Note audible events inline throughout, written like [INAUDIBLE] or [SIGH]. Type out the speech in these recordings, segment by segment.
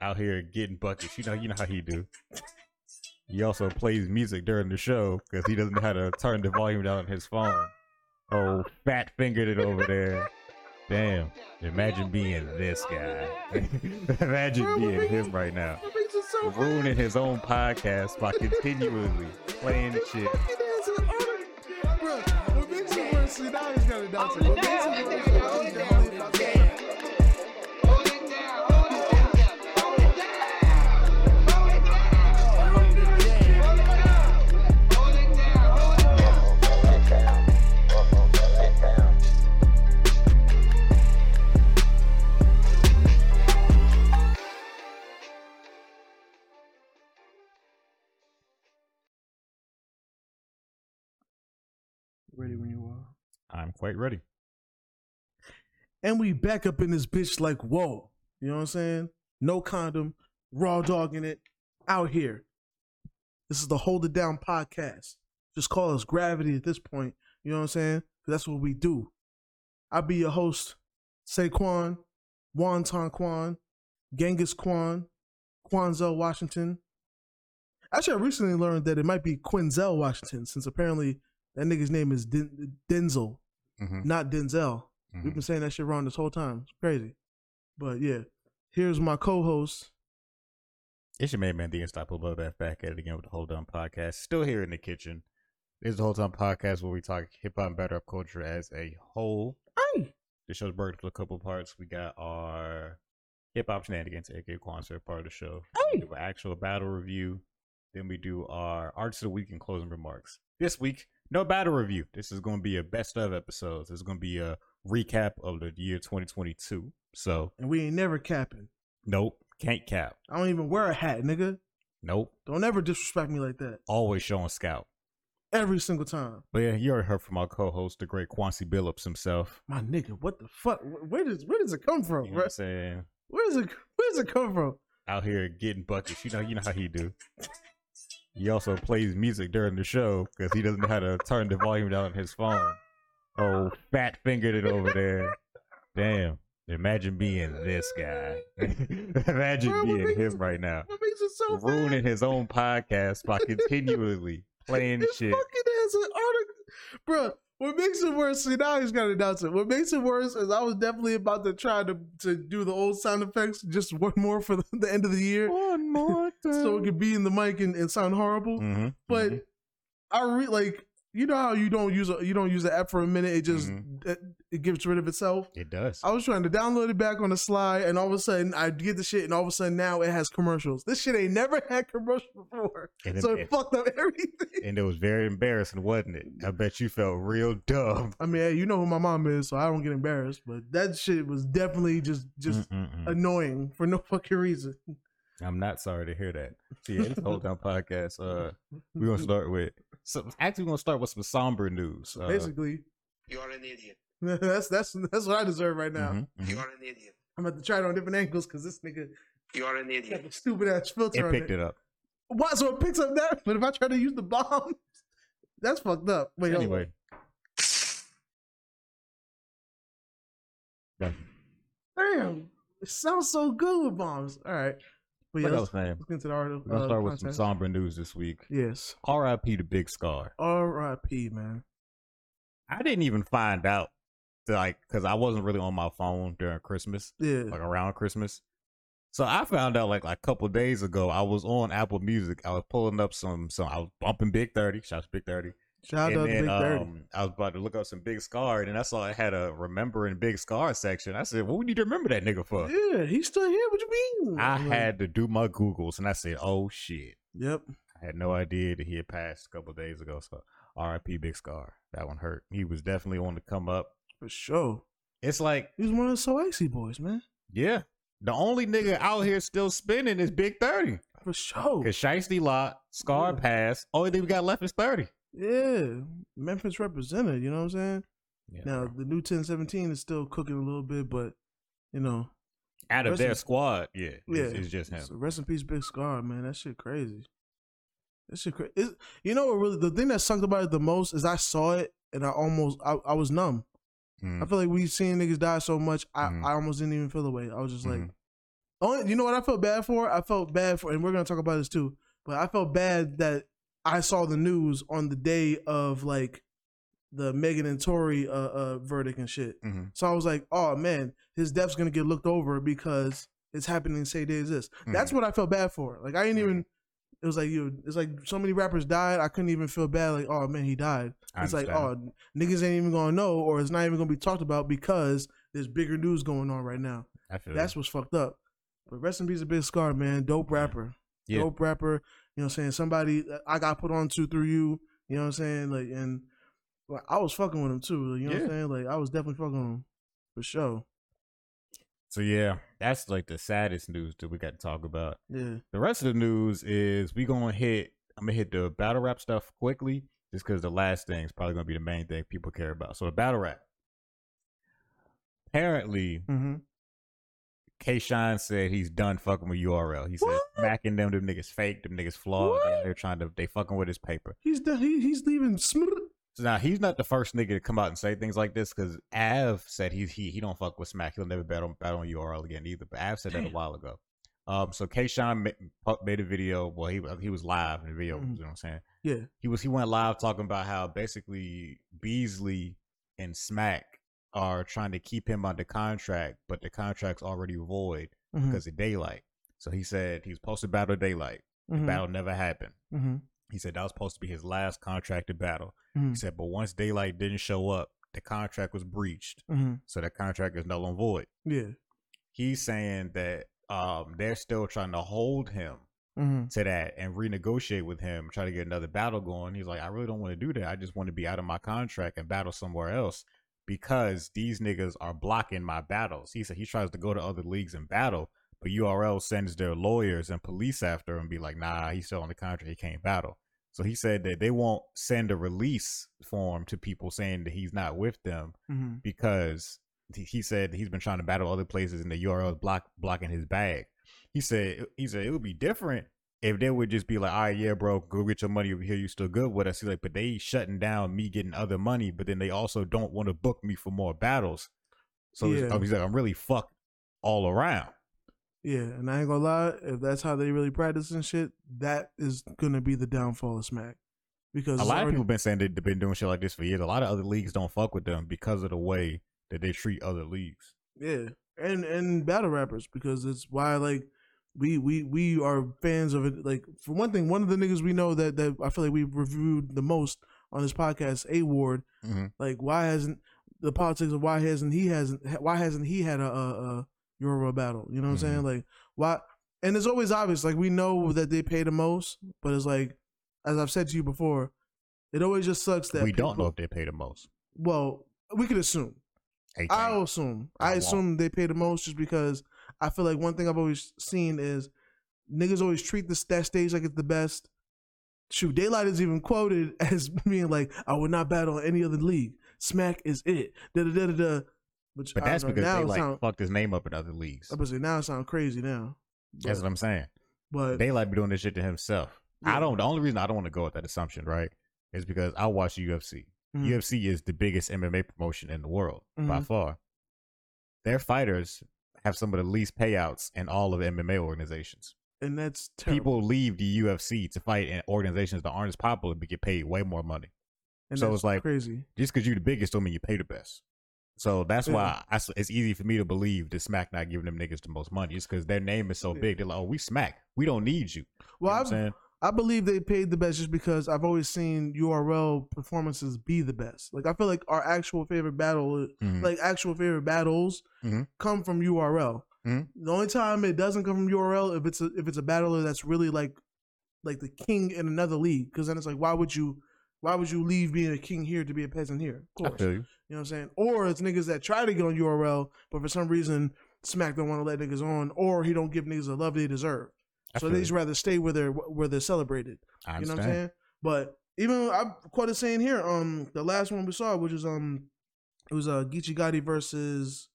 Out here getting buckets. You know, you know how he do. He also plays music during the show because he doesn't know how to turn the volume down on his phone. Oh, fat fingered it over there. Damn. Imagine being this guy. [LAUGHS] Imagine being him right now. What makes it so Ruining his own podcast by continually playing the shit. I'm quite ready. And we back up in this bitch like, whoa. You know what I'm saying? No condom, raw dog in it, out here. This is the Hold It Down podcast. Just call us gravity at this point. You know what I'm saying? that's what we do. I'll be your host, Saquon, Wonton Quan, Genghis Quan, Quanzel Washington. Actually, I recently learned that it might be Quinzel Washington, since apparently that nigga's name is Den- Denzel, Mhm. not Denzel. Mhm. We've been saying that shit wrong this whole time. It's crazy. But yeah, here's my co-host. It's your main man, the Unstoppable Love back at it again with the Hold On Podcast. Still here in the kitchen. This is the Whole On Podcast where we talk hip hop and better up culture as a whole. Hey, The show's broken into a couple parts. We got our hip hop shenanigans, aka Quanser, part of the show. We do an actual battle review. Then we do our arts of the week and closing remarks. This week, no battle review. This is going to be a best of episodes. This is going to be a recap of the year 2022. So, and we ain't never capping. nope, can't cap. I don't even wear a hat, nigga. Nope, Don't ever disrespect me like that. always showing scout. Every single time, But yeah, you already heard from our co-host, the great Quancy Billups himself. my nigga. What the fuck? Where does where does it come from? You know what? I'm saying? Where does it where does it come from? Out here getting buckets. You know, you know how he do. [LAUGHS] He also plays music during the show because he doesn't know how to turn the volume down on his phone. Oh, fat fingered it over there. Damn. Imagine being this guy. [LAUGHS] Imagine Bro, being him right now. What makes it so Ruining bad? his own podcast by continually [LAUGHS] playing This shit. fucking ass an article, bro. What makes it worse? See, now he's got to announce it. What makes it worse is I was definitely about to try to to do the old sound effects, just one more for the, the end of the year, One more time. [LAUGHS] so it could be in the mic and, and sound horrible. Mhm, But mhm. I re like you know how you don't use a, you don't use the app for a minute, it just Mhm. it, it gets rid of itself. it does. I was trying to download it back on the slide, and all of a sudden I get the shit, and all of a sudden now it has commercials. This shit ain't never [LAUGHS] had commercials before, And so it it- fucked up [LAUGHS] everything. and it was very embarrassing, wasn't it? I bet you felt real dumb. I mean, hey, you know who my mom is, so I don't get embarrassed. But that shit was definitely just just Mm-mm-mm. annoying for no [LAUGHS] fucking reason. I'm not sorry to hear that. See, it's the whole down podcast. Uh, we're gonna start with. So actually, we're gonna start with some somber news. Uh, Basically, You are an idiot. [LAUGHS] that's that's that's what I deserve right now. mhm, mhm. You are an idiot. I'm about to try it on different angles because this nigga You are an got idiot. the stupid ass filter It on picked it. it up. Why? So it picks up that, [LAUGHS] but if I try to use the bomb, [LAUGHS] that's fucked up. Wait. Anyway. Yeah. damn, it sounds so good with bombs. All right, but yeah, What let's, else, man? let's get into the. We're gonna uh, start with some somber news this week. Yes, R.I.P. to Big Scarr. R.I.P. Man. I didn't even find out, to, like, because I wasn't really on my phone during Christmas, Yeah, like around Christmas. So I found out like, like a couple days ago. I was on Apple Music. I was pulling up some some. I was bumping Big Thirty. Shout out to Big Thirty. Shout out and to then Big Thirty. um, I was about to look up some Big Scarr, and then I saw it had a remembering Big Scarr section. I said, "What we need to remember that nigga for?" yeah, he's still here. What you mean? I like, had to do my googles, and I said, "Oh shit." Yep. I had no idea that he had passed a couple days ago. So R.I.P. Big Scarr. That one hurt. He was definitely on to come up. For sure. It's like, He was one of the So Icy boys, man. yeah, the only nigga out here still spinning is Big Thirty. For sure. Cause Shiesty Lot, Scarr Yeah. passed. Only thing we got left is thirty. Yeah. Memphis represented, you know what I'm saying? Yeah, now bro. the new 1017 is still cooking a little bit, but you know, out of their in- squad, yeah, yeah, it's, it's just him. So rest in peace, Big Scarr, man. That shit crazy. That shit crazy. You know what? Really, the thing that sucked about it the most is I saw it and I almost, I, I was numb. Mm, I feel like we seen niggas die so much, I, Mhm. I almost didn't even feel the way. I was just like, Mhm. only, you know what I felt bad for? I felt bad for, and we're gonna talk about this too. But I felt bad that I saw the news on the day of like the Megan and Tory uh, uh verdict and shit. mhm. So I was like, oh man, his death's gonna get looked over because it's happening the same day as this. That's what I felt bad for. Like I didn't even. It was like you. It's like so many rappers died. I couldn't even feel bad. Like oh man, he died. I it's like oh niggas ain't even gonna know, or it's not even gonna be talked about because there's bigger news going on right now. I feel That's what's fucked up. But rest in peace, a big scar, man. Dope rapper. Yeah. Dope rapper. You know what I'm saying? Somebody I got put on to through you. You know what I'm saying? Like and like, I was fucking with him too. You know what I'm saying? Like I was definitely fucking with him. For sure. So yeah, that's like the saddest news that we got to talk about. Yeah. The rest of the news is we gonna hit. I'm gonna hit the battle rap stuff quickly, just because the last thing is probably gonna be the main thing people care about. So the battle rap. Apparently, Mm-hmm. K. Shine said he's done fucking with URL. He said What? smacking them, them niggas fake, them niggas flawed. And They're trying to they fucking with his paper. He's done, he, he's leaving. So now he's not the first nigga to come out and say things like this because Av said he he he don't fuck with Smack. He'll never bet on bet on URL again either. But Av said that a while ago. Um, so K. Shine made a video. Well, he he was live in the video. Mhm. You know what I'm saying? Yeah. He was he went live talking about how basically Beasley and Smack are trying to keep him under contract, but the contract's already void Mm-hmm. because of Daylyt. So he said he was supposed to battle Daylyt. The Mhm. battle never happened. Mm-hmm. He said that was supposed to be his last contracted battle. He said, but once Daylyt didn't show up, the contract was breached. Mm-hmm. So that contract is null and void. Yeah. He's saying that um, they're still trying to hold him Mm-hmm. to that and renegotiate with him, try to get another battle going. He's like, I really don't want to do that. I just want to be out of my contract and battle somewhere else because these niggas are blocking my battles. He said he tries to go to other leagues and battle, but URL sends their lawyers and police after him and be like, nah, he's still on the contract. He can't battle. So he said that they won't send a release form to people saying that he's not with them Mm-hmm. because he- he said he's been trying to battle other places and the URL is block blocking his bag. He said he said it would be different if they would just be like, all right, yeah, bro, go get your money over here. You still good with us? He's like, but they shutting down me getting other money, but then they also don't want to book me for more battles. So he's- Yeah. he's like, I'm really fucked all around. Yeah, and I ain't gonna lie, if that's how they really practice and shit, that is gonna be the downfall of Smack. Because A lot of already- people been saying they've been doing shit like this for years. A lot of other leagues don't fuck with them because of the way that they treat other leagues. Yeah, and and battle rappers because it's why like we we we are fans of it. Like for one thing, one of the niggas we know that that I feel like we've reviewed the most on this podcast, A Ward. Mhm. Like why hasn't the politics of why hasn't he hasn't why hasn't he had a a, a URL battle? You know what I'm saying? Like why? And it's always obvious. Like we know that they pay the most, but it's like as I've said to you before, it always just sucks that we don't know if they pay the most. Well, we could assume. I'll assume. I I assume they pay the most just because I feel like one thing I've always seen is niggas always treat this that stage like it's the best. Shoot, Daylyt is even quoted [LAUGHS] as being like, "I would not battle any other league. Smack is it." Da da da da. da. Which But I that's know, because they like sound, fucked his name up in other leagues. I was say now it sound crazy now. That's what I'm saying. but Daylyt be doing this shit to himself. Yeah. I don't. The only reason I don't want to go with that assumption, right, is because I watch UFC. Mhm. UFC is the biggest MMA promotion in the world by Mhm. far. Their fighters have some of the least payouts in all of MMA organizations. and that's terrible. People leave the UFC to fight in organizations that aren't as popular but get paid way more money. and so it's like- crazy. Just because you're the biggest don't mean you pay the best. So that's Yeah. why I, it's easy for me to believe that Smack not giving them niggas the most money. It's because their name is so Yeah. big. They're like, oh, we Smack. We don't need you. Well, you know what I'm I've, saying? I believe they paid the best just because I've always seen URL performances be the best. Like I feel like our actual favorite battle, Mhm. like actual favorite battles, Mhm. come from URL. Mhm. The only time it doesn't come from URL if it's a, if it's a battler that's really like like the king in another league, because then it's like why would you why would you leave being a king here to be a peasant here? Of course, you. you know what I'm saying. Or it's niggas that try to get on URL, but for some reason Smack don't want to let niggas on, or he don't give niggas the love they deserve. So they just rather stay where they're where they're celebrated. I You know what I'm saying? But even I quoted saying here, um, the last one we saw, which is um, it was uh Geechi Gotti versus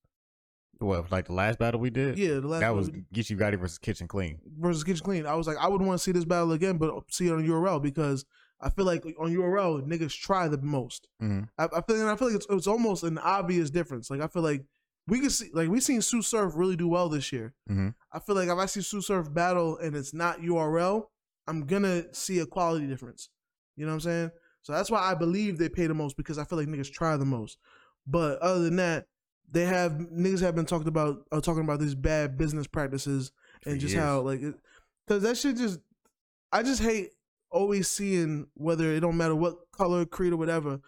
What, like the last battle we did? yeah, the last That was You Gotti versus Kitchen Clean. versus Kitchen Clean. I was like, I would want to see this battle again, but see it on URL because I feel like on URL niggas try the most. Mhm. I, I feel and I feel like it's, it's almost an obvious difference. Like I feel like we can see like we've seen Sue Surf really do well this year. Mhm. I feel like if I see Sue Surf battle and it's not URL, I'm gonna see a quality difference. You know what I'm saying? So that's why I believe they pay the most because I feel like niggas try the most. But other than that, they have niggas have been talked about uh, talking about these bad business practices and just how like because that shit just I just hate always seeing whether it don't matter what color, creed, or whatever.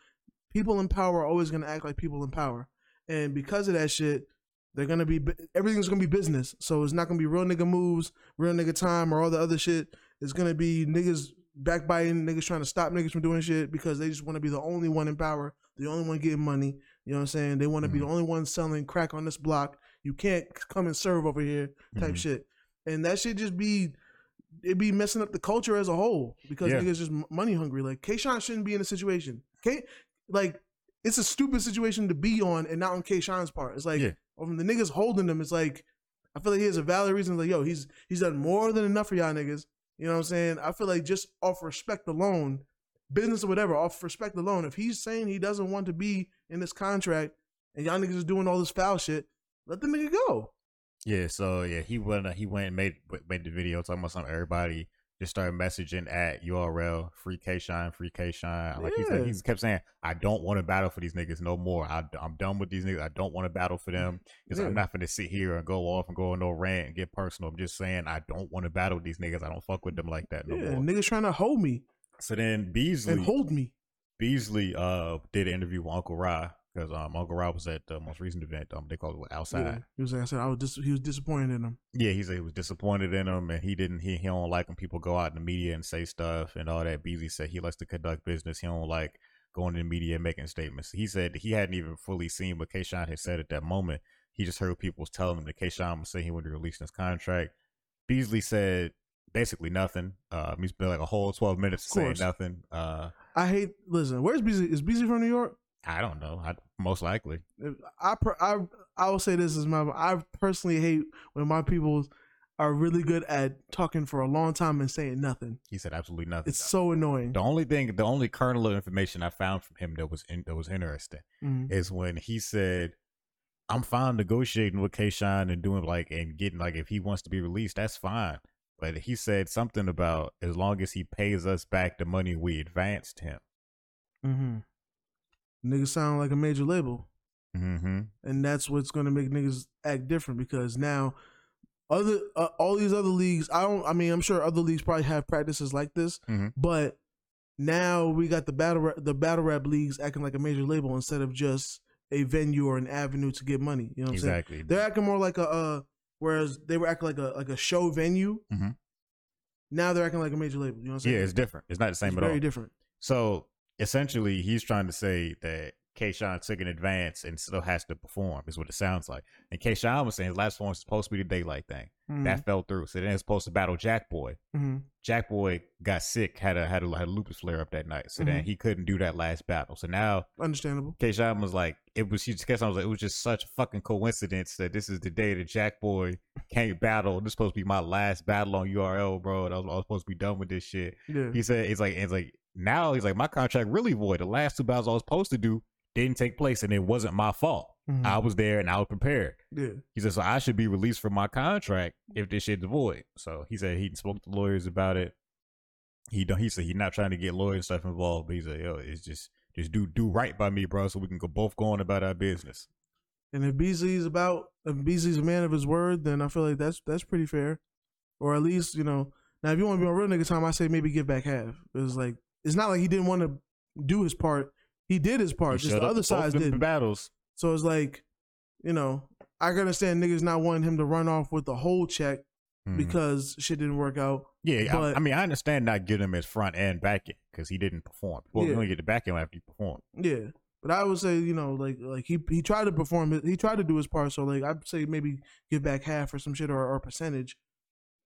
People in power are always gonna act like people in power, and because of that shit, they're gonna be everything's gonna be business. So it's not gonna be real nigga moves, real nigga time, or all the other shit. It's gonna be niggas backbiting, niggas trying to stop niggas from doing shit because they just want to be the only one in power, the only one getting money. You know what I'm saying? They want to be the only one selling crack on this block. You can't come and serve over here, type Mhm. shit. And that shit just be it be messing up the culture as a whole because Yeah. niggas just money hungry. Like K. Shine shouldn't be in a situation. K like it's a stupid situation to be on and not on K. Shine's part. It's like Yeah. from the niggas holding him, it's like I feel like he has a valid reason. Like, yo, he's he's done more than enough for y'all niggas. You know what I'm saying? I feel like just off respect alone, business or whatever, off respect alone, if he's saying he doesn't want to be in this contract and y'all niggas is doing all this foul shit, let the nigga go. Yeah, so yeah, he went he went and made made the video talking about something. Everybody just started messaging at URL free K Shine, free K Shine. Like he said, Yeah. he kept saying, "I don't want to battle for these niggas no more. I, I'm done with these niggas. I don't want to battle for them. Because Yeah. I'm not gonna sit here and go off and go on no rant and get personal. I'm just saying I don't want to battle these niggas. I don't fuck with them like that no yeah, more." niggas trying to hold me So then Beasley and hold me. Beasley uh did an interview with Uncle Ra because um Uncle Rob was at the most recent event. Um, they called it what, outside. Yeah. He was like I said, I was dis- he was disappointed in him. Yeah, he said he was disappointed in him, and he didn't. He, he don't like when people go out in the media and say stuff and all that. Beasley said he likes to conduct business. He don't like going to the media and making statements. He said he hadn't even fully seen what K. Shine had said at that moment. He just heard people was telling him that K. Shine was saying he wanted to release his contract. Beasley said basically nothing. Uh, he spent like a whole twelve minutes saying nothing. Uh, I hate. Listen, where's Beasley? Is Beasley from New York? I don't know. I, most likely. I per, I I will say this is my. I personally hate when my people are really good at talking for a long time and saying nothing. He said absolutely nothing. It's so annoying. the only thing, the only kernel of information I found from him that was in, that was interesting Mhm. is when he said, "I'm fine negotiating with K. Shine and doing like and getting like if he wants to be released, that's fine." But he said something about as long as he pays us back the money we advanced him. Mm-hmm. Niggas sound like a major label, Mm-hmm. and that's what's going to make niggas act different because now other uh, all these other leagues. I don't. I mean, I'm sure other leagues probably have practices like this, Mhm. but now we got the battle rap, the battle rap leagues acting like a major label instead of just a venue or an avenue to get money. You know what I'm saying? Exactly. They're acting more like a uh, whereas they were acting like a like a show venue. Mhm. Now they're acting like a major label. You know what I'm saying? yeah, it's different. It's not the same It's at very all. Very different. So essentially, he's trying to say that K. Shine took an advance and still has to perform. Is what it sounds like. And K. Shine was saying his last performance was supposed to be the Daylyt thing. Mhm. That fell through. So then it's supposed to battle Jack Boy. Mhm. Jack Boy got sick, had a had a, had a lupus flare up that night. So then Mhm. he couldn't do that last battle. So now Understandable. K. Shine was like, it was. She just K. Shine was like, it was just such a fucking coincidence that this is the day that Jack Boy can't battle. This is supposed to be my last battle on URL, bro. I was, I was supposed to be done with this shit. Yeah. He said, it's like, it's like now he's like, my contract really void. The last two battles I was supposed to do didn't take place, and it wasn't my fault. Mhm. I was there and I was prepared. yeah. He said, so I should be released from my contract if this shit's void. So he said he spoke to lawyers about it. He don't. He said he's not trying to get lawyer stuff involved. But he said, yo, it's just just do do right by me, bro, so we can go both go on about our business. And if Beasley's about if Beasley's a man of his word, then I feel like that's that's pretty fair. Or at least, you know, now if you want to be on real nigga time, I say maybe give back half. It's like it's not like he didn't want to do his part. He did his part. He just the other side did. battles. So it's like, you know, I can understand niggas not wanting him to run off with the whole check Mhm. because shit didn't work out. yeah, I- but- I, mean, I understand not giving him his front and back end because he didn't perform. Well, Yeah. you only get the back end after you perform. Yeah. But I would say, you know, like like he he tried to perform. He tried to do his part. So like I'd say maybe give back half or some shit or, or percentage.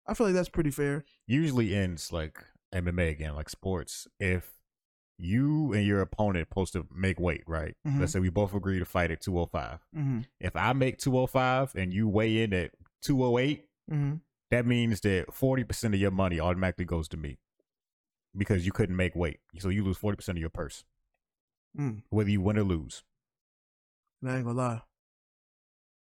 I feel like that's pretty fair. Usually ends like MMA again, like sports. If you and your opponent supposed to make weight, right? Mhm. Let's say we both agree to fight at 205. Mm-hmm. If I make 205 and you weigh in at 208, Mm-hmm. that means that 40% of your money automatically goes to me because you couldn't make weight. So you lose 40% of your purse, Mm. whether you win or lose. I ain't gonna lie.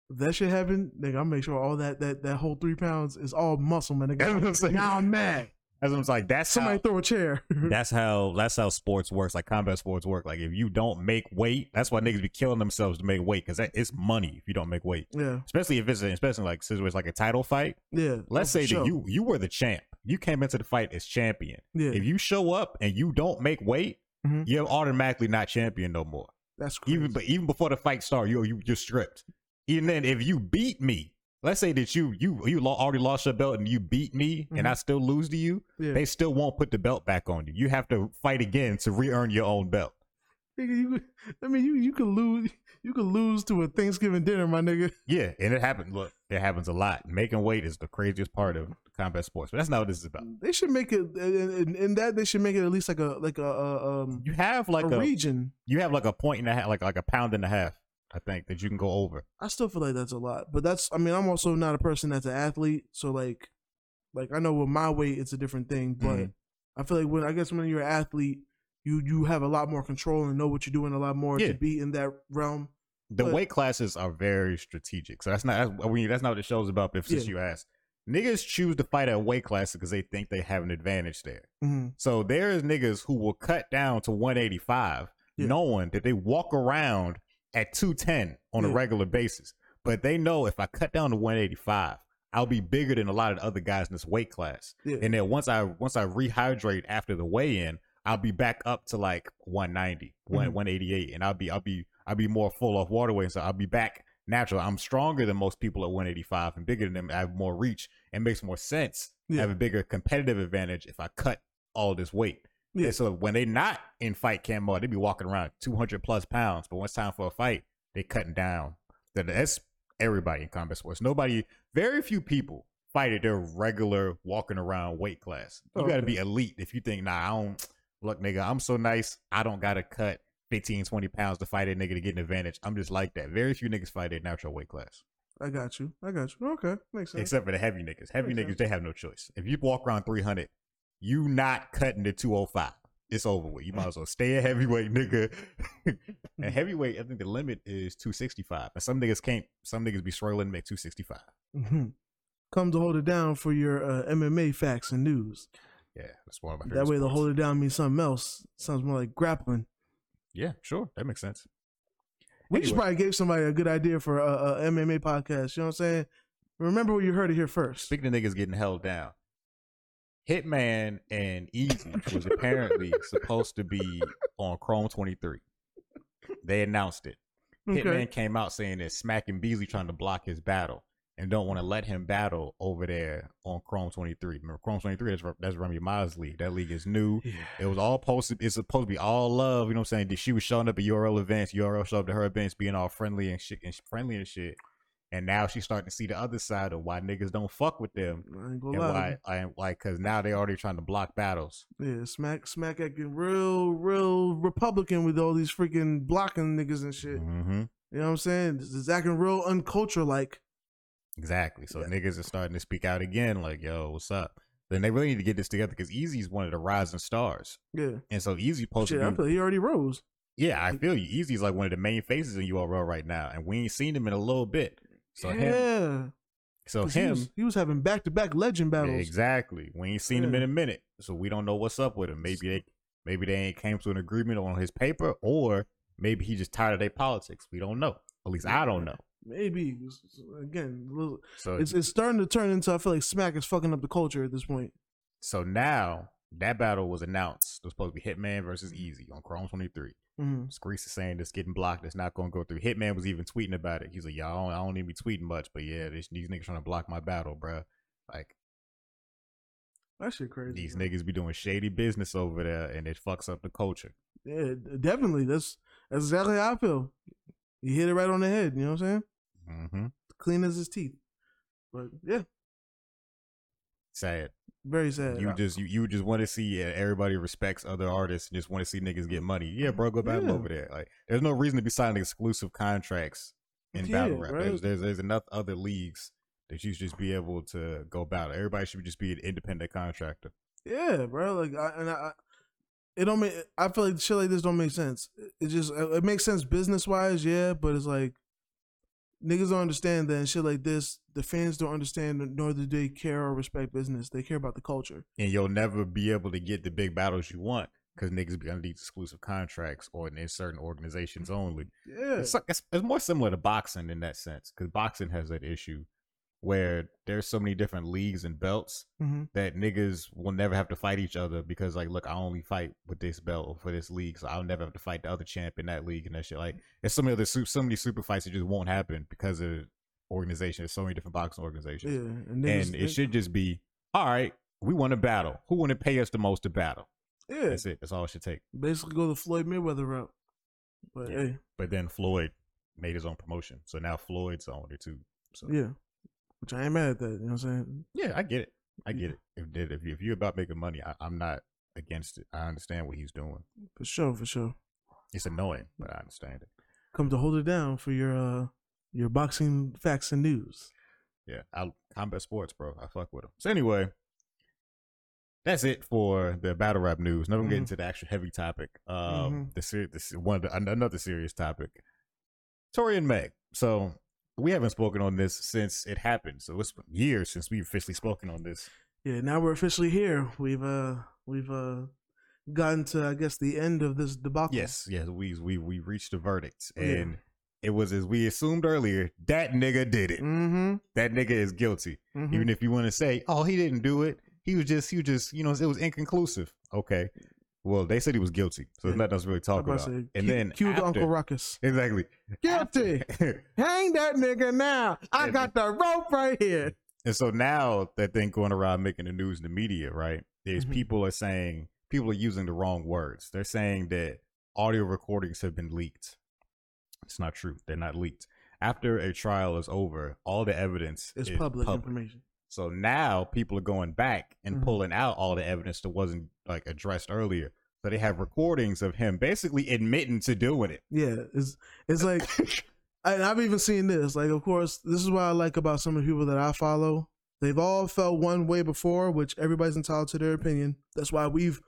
If that shit happen, nigga, I'll make sure all that that that whole three pounds is all muscle, man. [LAUGHS] I'm Nigga. [LAUGHS] saying. Now I'm mad. That's what I'm saying. That's Somebody how, throw a chair. [LAUGHS] that's how that's how sports works. Like combat sports work. Like if you don't make weight, that's why niggas be killing themselves to make weight because it's money if you don't make weight. yeah, Especially if it's especially like situation like a title fight. yeah. Let's say sure. that you you were the champ. You came into the fight as champion. Yeah, If you show up and you don't make weight, Mhm. you're automatically not champion no more. that's crazy. Even but even before the fight starts, you you you're stripped. Even then, if you beat me, let's say that you you you already lost your belt and you beat me, and Mhm. I still lose to you, yeah. they still won't put the belt back on you. You have to fight again to re-earn your own belt. You, I mean, you you could lose. You could lose to a Thanksgiving dinner, my nigga. Yeah, and it happens. Look, it happens a lot. Making weight is the craziest part of combat sports, but that's not what this is about. They should make it in, in that. They should make it at least like a like a, a um You have like a a, region. you have like a point and a half, like like a pound and a half. I think that you can go over. I still feel like that's a lot, but that's. I mean, I'm also not a person that's an athlete, so like, like I know with my weight it's a different thing, but Mhm. I feel like when I guess when you're an athlete, you you have a lot more control and know what you're doing a lot more Yeah. to be in that realm. The But- weight classes are very strategic, so that's not. That's, I mean, that's not what the show's about. But since Yeah. you asked, niggas choose to fight at weight class because they think they have an advantage there. hmm So there's niggas who will cut down to 185, Yeah. knowing that they walk around at 210 on a regular basis. But they know if I cut down to 185, I'll be bigger than a lot of the other guys in this weight class. Yeah. And then once I once I rehydrate after the weigh-in, I'll be back up to like 190, one Mhm. 188, and I'll be I'll be I'll be more full off water weight, so I'll be back natural. I'm stronger than most people at 185 and bigger than them. I have more reach and makes more sense. I have a bigger competitive advantage if I cut all this weight. Yeah. And so when they're not in fight cam mode, they be walking around 200 plus pounds. But when it's time for a fight, they cutting down. That's everybody in combat sports. Nobody, very few people fight at their regular walking around weight class. You got to be elite if you think, nah, I don't, look, nigga, I'm so nice. I don't got to cut 15, 20 pounds to fight a nigga to get an advantage. I'm just like that. Very few niggas fight at natural weight class. I got you. I got you. Okay, makes sense. Except for the heavy niggas. Heavy Makes niggas, sense. they have no choice. If you walk around 300, you not cutting to 205. It's over with. You might as well stay a heavyweight, nigga. [LAUGHS] and heavyweight, I think the limit is 265. And some niggas can't, some niggas be struggling to make 265. hmm Come to hold it down for your uh, MMA facts and news. Yeah, that's one of my That way, the hold it down means something else. Sounds more like grappling. Yeah, sure. That makes sense. We just probably gave somebody a good idea for a, a MMA podcast. You know what I'm saying? Remember where you heard it here first. Speaking of niggas getting held down, Hitman and Easy was apparently supposed to be on Chrome 23. They announced it. Okay. Hitman came out saying that Smack and Beasley trying to block his battle and don't want to let him battle over there on Chrome 23. Remember, Chrome 23 that's, that's Remy Ma's league. That league is new. Yeah. It was all posted. It's supposed to be all love. You know what I'm saying? She was showing up at URL events. URL showed up to her events, being all friendly and shit, and friendly and shit. And now she's starting to see the other side of why niggas don't fuck with them, I ain't gonna and why I like because now they already trying to block battles. Yeah, smack, smack acting real, real Republican with all these freaking blocking niggas and shit. Mm-hmm. You know what I'm saying? This is acting real unculture like. Exactly. So Yeah. niggas are starting to speak out again, like, "Yo, what's up?" Then they really need to get this together because Easy's one of the rising stars, Yeah. and so Easy posted. Shit, be he already rose. Yeah, I feel you. Easy's like one of the main faces in URL right now, and we ain't seen him in a little bit. So him, yeah. so 'Cause He him, was, he was having back to back legend yeah, battles. exactly. We ain't seen him in a minute, so we don't know what's up with him. Maybe they, maybe they ain't came to an agreement on his paper, or maybe he just tired of their politics. We don't know. At least I don't know. Maybe again, little- So it's it's starting to turn into. I feel like Smack is fucking up the culture at this point. so now that battle was announced. It was supposed to be Hitman versus Easy on Chrome 23. Hmm Screese is saying it's getting blocked. It's not going to go through. Hitman was even tweeting about it. He's like, "Y'all, I don't to be tweeting much, but yeah, this, these niggas trying to block my battle, bro. Like That shit crazy. these bro. niggas be doing shady business over there, and it fucks up the culture. Yeah, definitely. That's that's exactly how I feel. You hit it right on the head. You know what I'm saying? hmm Clean as his teeth. But yeah, Sad. Very sad. You just you, you just want to see uh, everybody respects other artists and just want to see niggas get money. Yeah, bro, go battle Yeah. over there. Like, there's no reason to be signing exclusive contracts in Yeah, battle rap. right. There's, there's there's enough other leagues that you should just be able to go battle. Everybody should just be an independent contractor. Yeah, bro. Like, I, and I, I- it don't make. I feel like shit like this don't make sense. It just it makes sense business wise, yeah, but it's like niggas don't understand that and shit like this. The fans don't understand, nor do they care or respect business. They care about the culture. and you'll never be able to get the big battles you want because niggas be under these exclusive contracts or in certain organizations only. Yeah, It's, like- it's, it's more similar to boxing in that sense because boxing has that issue where there's so many different leagues and belts hmm that niggas will never have to fight each other because like look I only fight with this belt for this league so I'll never have to fight the other champ in that league and that shit. Like there's so many other so many super fights that just won't happen because of organization. There's so many different boxing yeah, organizations and, niggas, and it should just be all right we want to battle. Who want to pay us the most to battle? Yeah, that's it. That's all it should take. Basically go the Floyd Mayweather route. But Yeah. hey, but then Floyd made his own promotion so now Floyd's on it too so yeah, which I ain't mad at that. You know what I'm saying? Yeah, I get it. I get it. If if if, you, if you're about making money, I, I'm not against it. I understand what he's doing. For sure, for sure. It's annoying, but I understand it. Come to hold it down for your uh your boxing facts and news. Yeah, I combat sports, bro. I fuck with him. So anyway, that's it for the battle rap news. Now we're getting Mhm. to the actual heavy topic. Um, Mhm. the ser- this one of the, another serious topic. Tory and Meg. So we haven't spoken on this since it happened. So it's years since we've officially spoken on this. Yeah, now we're officially here. We've uh we've uh gotten to I guess the end of this debacle. Yes, yes, we we we reached a verdict, Yeah. and it was as we assumed earlier. That nigga did it. Mm-hmm. That nigga is guilty. mhm. Even if you want to say, "Oh, he didn't do it," he was just he was just you know it was inconclusive. Okay, well they said he was guilty, so there's nothing else really talk about say, and then cue the after- Uncle Ruckus. exactly Guilty. [LAUGHS] Hang that nigga now. I got the rope right here. and so now that thing going around making the news in the media, right? Is Mhm. people are saying people are using the wrong words. They're saying that audio recordings have been leaked. It's not true. They're not leaked. After a trial is over, all the evidence It's is public, information. So now people are going back and Mhm. pulling out all the evidence that wasn't like addressed earlier. So they have recordings of him basically admitting to doing it. Yeah, it's it's like [LAUGHS] and I've even seen this. Like, of course, this is what I like about some of the people that I follow. They've all felt one way before, which everybody's entitled to their opinion. That's why we've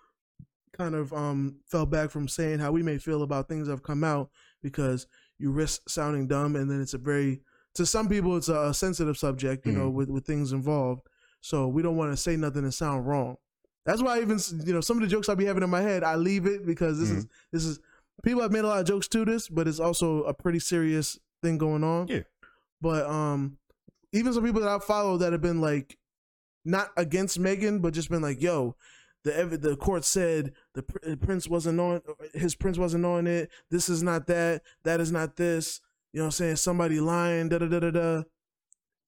kind of um fell back from saying how we may feel about things that have come out because you risk sounding dumb, and then it's a very to some people it's a, sensitive subject, you know, Mhm. with with things involved. So we don't want to say nothing and sound wrong. That's why I even you know some of the jokes I be having in my head, I leave it because this is this is people have made a lot of jokes to this, but it's also a pretty serious thing going on. Yeah. But um, even some people that I follow that have been like not against Megan, but just been like, "Yo, the the court said the pr- prince wasn't on his prince wasn't on it. This is not that. That is not this. You know what I'm saying? Somebody lying. Da da da da da."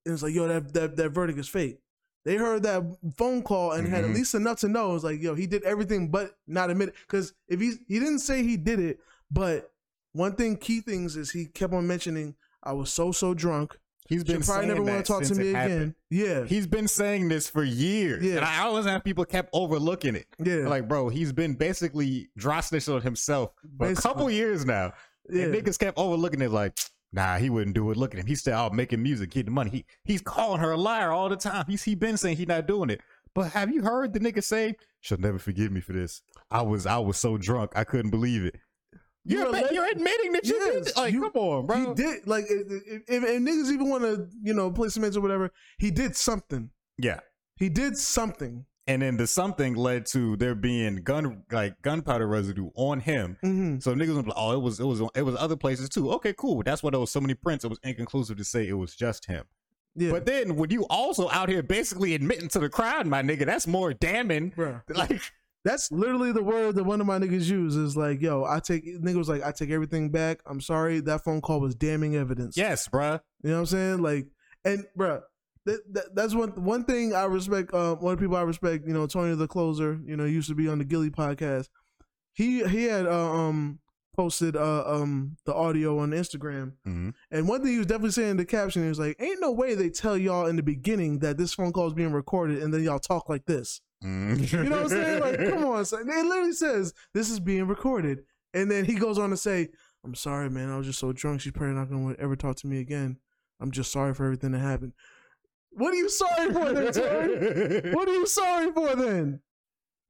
And it's like, "Yo, that that that verdict is fake." They heard that phone call and had at Mhm. least enough to know. It's like, yo, he did everything but not admit it. Because if he he didn't say he did it, but one thing, key things is he kept on mentioning, I was so so drunk. He's been probably never want to talk to me again. happened. Yeah, He's been saying this for years. Yeah. And I always have people kept overlooking it. yeah, Like, bro, he's been basically dry snitching on himself for a couple years now. yeah. And niggas kept overlooking it like, nah, he wouldn't do it. Look at him. He's still out making music, getting money. He he's calling her a liar all the time. He's he been saying he not doing it. But have you heard the nigga say, She'll never forgive me for this. I was I was so drunk I couldn't believe it. You're, You're you're admitting that you Yes, did. Like, you- come on, bro. He did like if, if, if niggas even want to you know play some or whatever. He did something. Yeah. He did something. And then the something led to there being gun like gunpowder residue on him. hmm So niggas was like, oh, it was it was it was other places too. Okay, cool. That's why there was so many prints. It was inconclusive to say it was just him. Yeah, But then when you also out here basically admitting to the crowd, my nigga, that's more damning. Bruh. [LAUGHS] Like That's literally the word that one of my niggas use is like, yo, I take nigga was like, I take everything back. I'm sorry. That phone call was damning evidence. yes, bruh. You know what I'm saying? Like, and bruh, that, that, that's one one thing I respect. Uh, one of the people I respect, you know, Tony the closer. You know, used to be on the Gilly podcast. He he had uh, um posted uh um the audio on Instagram, Mhm. and one thing he was definitely saying in the caption, he was like, "Ain't no way they tell y'all in the beginning that this phone call is being recorded, and then y'all talk like this." Mm. You know what I'm saying? Like, come on, [LAUGHS] son. It literally says this is being recorded, and then he goes on to say, "I'm sorry, man. I was just so drunk. She's probably not gonna ever talk to me again. I'm just sorry for everything that happened." What are you sorry for then? [LAUGHS] What are you sorry for then?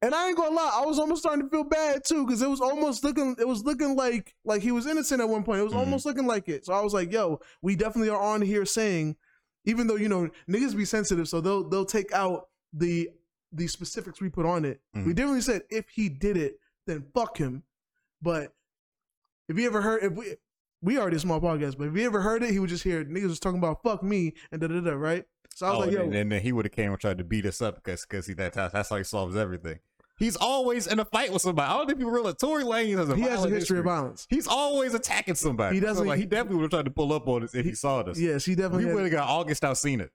And I ain't gonna lie, I was almost starting to feel bad too, because it was almost looking, it was looking like like he was innocent at one point. It was Mhm. almost looking like it. So I was like, "Yo, we definitely are on here saying, even though you know niggas be sensitive, so they'll they'll take out the the specifics we put on it. We Mhm. definitely said if he did it, then fuck him. But if you ever heard, if we we already a small podcast, but if you ever heard it, he would just hear niggas was talking about fuck me and da da da, right? So I was Oh, like, yo, and, and then he would have came and tried to beat us up because because he that that's how he solves everything. He's always in a fight with somebody. I don't think people realize Tory Lanez has a he has a history of violence. He's always attacking somebody. He doesn't- So, like he definitely would have tried to pull up on us if he, saw us. Yes, he definitely. we would have got August Alsina.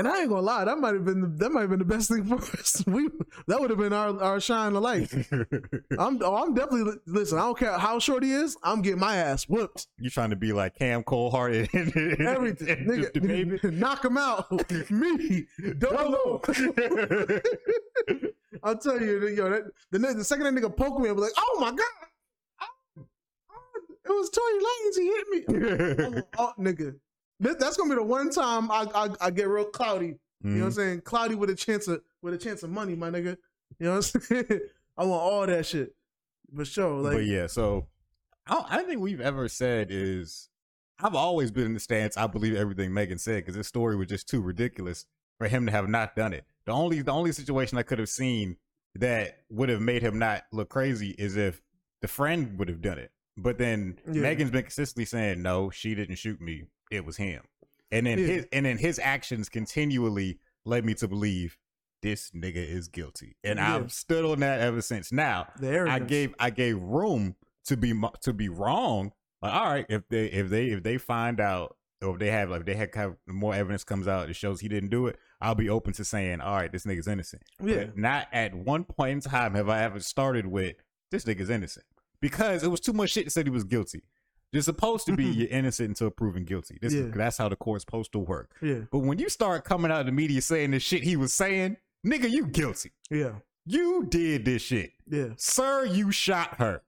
And I ain't gonna lie, that might have been the, that might have been the best thing [LAUGHS] for us. We that would have been our our shine of light. [LAUGHS] I'm oh, I'm definitely listen. I don't care how short he is. I'm getting my ass whooped. you trying to be like Cam Cold and [LAUGHS] Everything, just the baby. nigga, knock him out. Me, Dolo. I'll tell you, yo, that, the, the second that nigga poke me, I'll be like, oh my god, Oh, oh, it was Tory Lanez. He hit me. oh, nigga, This- that's gonna be the one time I I, I get real cloudy. You know what I'm mm-hmm. saying? Cloudy with a chance of with a chance of money, my nigga. You know what I'm [LAUGHS] saying? I want all that shit. For sure. Like but yeah, so I don't, I don't think we've ever said is I've always been in the stance. I believe everything Megan said because this story was just too ridiculous for him to have not done it. The only the only situation I could have seen that would have made him not look crazy is if the friend would have done it. But then Yeah. Megan's been consistently saying no, she didn't shoot me. It was him. And then Yeah. his and then his actions continually led me to believe this nigga is guilty. And Yeah. I've stood on that ever since. Now, I gave I gave room to be to be wrong. Like, all right, if they if they if they find out or if they have like they have, of more evidence comes out that shows he didn't do it, I'll be open to saying, all right, this nigga's innocent. Yeah. But not at one point in time have I ever started with this nigga's innocent because it was too much shit that said he was guilty. You're supposed to be mm-hmm. you're innocent until proven guilty. This is, Yeah. that's how the court's supposed to work. Yeah. But when you start coming out of the media saying the shit he was saying, nigga, you guilty. Yeah. You did this shit. Yeah. Sir, you shot her.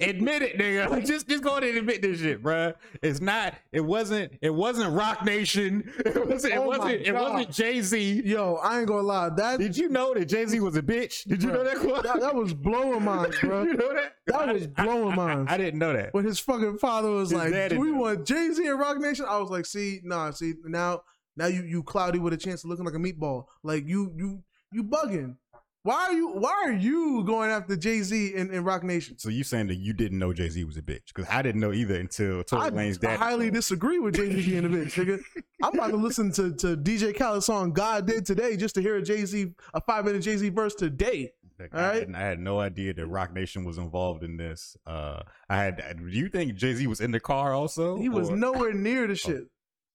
Admit it, nigga. Just just go ahead and admit this shit, bruh. It's not. It wasn't. It wasn't Roc Nation. [LAUGHS] It wasn't. It Oh wasn't. It wasn't Jay Z. Yo, I ain't gonna lie. That Did you know that Jay Z was a bitch? Did you Bruh, know that? That, that was blowing minds, bro. [LAUGHS] you know that? That I- was blowing I, I, minds. I didn't know that. when his fucking father was His like, daddy "Do we want Jay Z and Roc Nation?" I was like, "See, nah, see now, now you you cloudy with a chance of looking like a meatball. Like you you you bugging. Why are you Why are you going after Jay Z and, and Roc Nation? So you saying that you didn't know Jay Z was a bitch? Because I didn't know either until Tory I, Lane's I dad. highly disagree with Jay Z being a bitch, nigga. I'm about to listen to, to DJ Khaled's song "God Did Today" just to hear a Jay Z a five minute Jay Z verse today. Like, All I, right. had, I had no idea that Roc Nation was involved in this. Uh, I had. Do you think Jay Z was in the car also? He was Or- nowhere near the shit.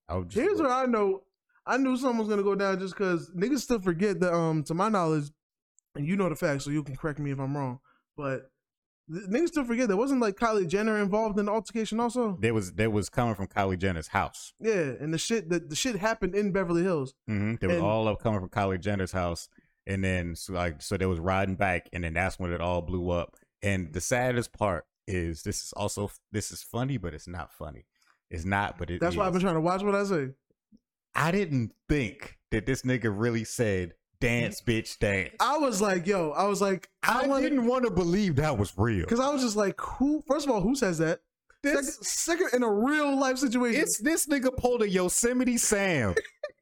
I just- Here's what I know. I knew something was gonna go down just because niggas still forget that. Um, to my knowledge, and you know the facts, so you can correct me if I'm wrong. But niggas still forget there wasn't like Kylie Jenner involved in the altercation also. There was that was coming from Kylie Jenner's house. Yeah, and the shit that the shit happened in Beverly Hills. Mm-hmm. They were all up coming from Kylie Jenner's house, and then so like so they was riding back, and then that's when it all blew up. And the saddest part is this is also this is funny, but it's not funny. It's not, but it That's why I've been trying to watch what I say. I didn't think that this nigga really said dance, bitch, dance. I was like, yo, I was like, I, I, wanted didn't want to believe that was real. because I was just like, who? First of all, who says that? Second, This, second in a real life situation. it's this nigga pulled a Yosemite Sam [LAUGHS]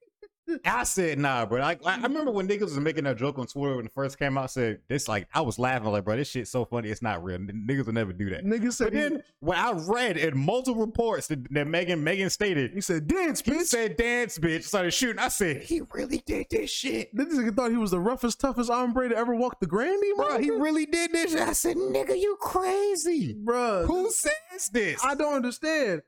I said nah, bro. Like I I mm-hmm. remember when niggas was making that joke on Twitter when it first came out. Said this like I was laughing like, bro, this shit's so funny. It's not real. N- Niggas will never do that. Niggas said But then when I read in multiple reports that, that Megan Megan stated he said dance, bitch. he said dance, bitch. Started shooting. I said he really did this shit, This nigga thought he was the roughest, toughest hombre to ever walk the Grandy, bro. He really did this. shit. I said, nigga, you crazy. bro. Who says this? I don't understand.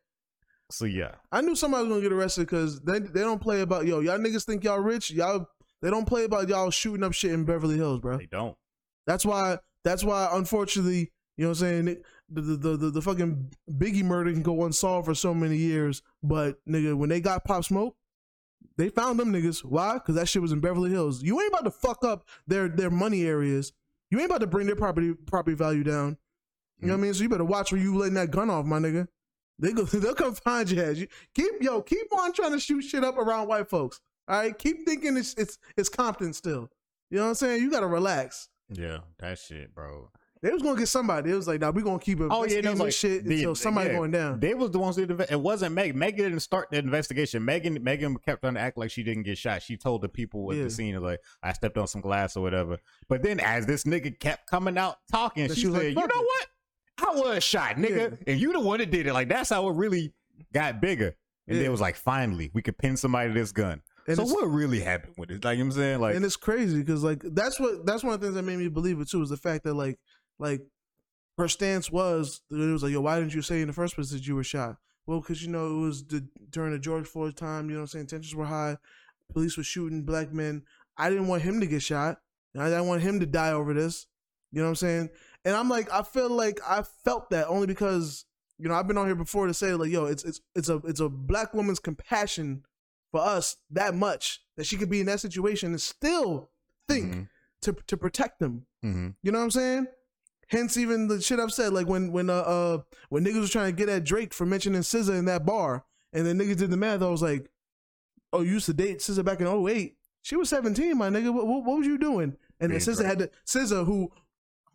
So yeah, I knew somebody was gonna get arrested because they they don't play about yo. Y'all niggas think y'all rich. Y'all they don't play about y'all shooting up shit in Beverly Hills, bro. they don't. That's why. That's why. Unfortunately, you know what I'm saying. The the the, the, the fucking Biggie murder can go unsolved for so many years, but nigga, when they got Pop Smoke, they found them niggas. Why? Because that shit was in Beverly Hills. You ain't about to fuck up their their money areas. You ain't about to bring their property property value down. You know what I mm-hmm. mean? So you better watch where you letting that gun off, my nigga. They go, [LAUGHS] they'll come find your ass. You keep yo, keep on trying to shoot shit up around white folks. All right, keep thinking it's it's it's Compton still. You know what I'm saying? You gotta relax. Yeah, that shit, bro. They was gonna get somebody. It was like, nah, we gonna keep it. Oh yeah, was like shit the- until somebody yeah, going down. They was the ones that it wasn't Meg. Megan didn't start the investigation. Megan Megan kept on to act like she didn't get shot. She told the people at Yeah. the scene like I stepped on some glass or whatever. But then as this nigga kept coming out talking, she, she was said, like, "You know what? I was shot, nigga, and you the one that did it." Like that's how it really got bigger. And Yeah. then it was like, finally, we could pin somebody to this gun. And so what really happened with it? Like you know what I'm saying, like and it's crazy because like that's what that's one of the things that made me believe it too is the fact that like like her stance was it was like yo why didn't you say in the first place that you were shot well because you know it was the during the George Floyd time you know what I'm saying tensions were high police were shooting black men I didn't want him to get shot I didn't want him to die over this you know what I'm saying and I'm like I feel like I felt that only because you know I've been on here before to say like yo it's it's it's a it's a black woman's compassion for us that much that she could be in that situation and still think Mhm. to to protect them. Mhm. You know what I'm saying? Hence, even the shit I've said, like when when uh, uh when niggas was trying to get at Drake for mentioning SZA in that bar, and then niggas did the math. I was like, "Oh, you used to date SZA back in 08. She was 17, my nigga. What, what, what was you doing?" And then SZA had to SZA, who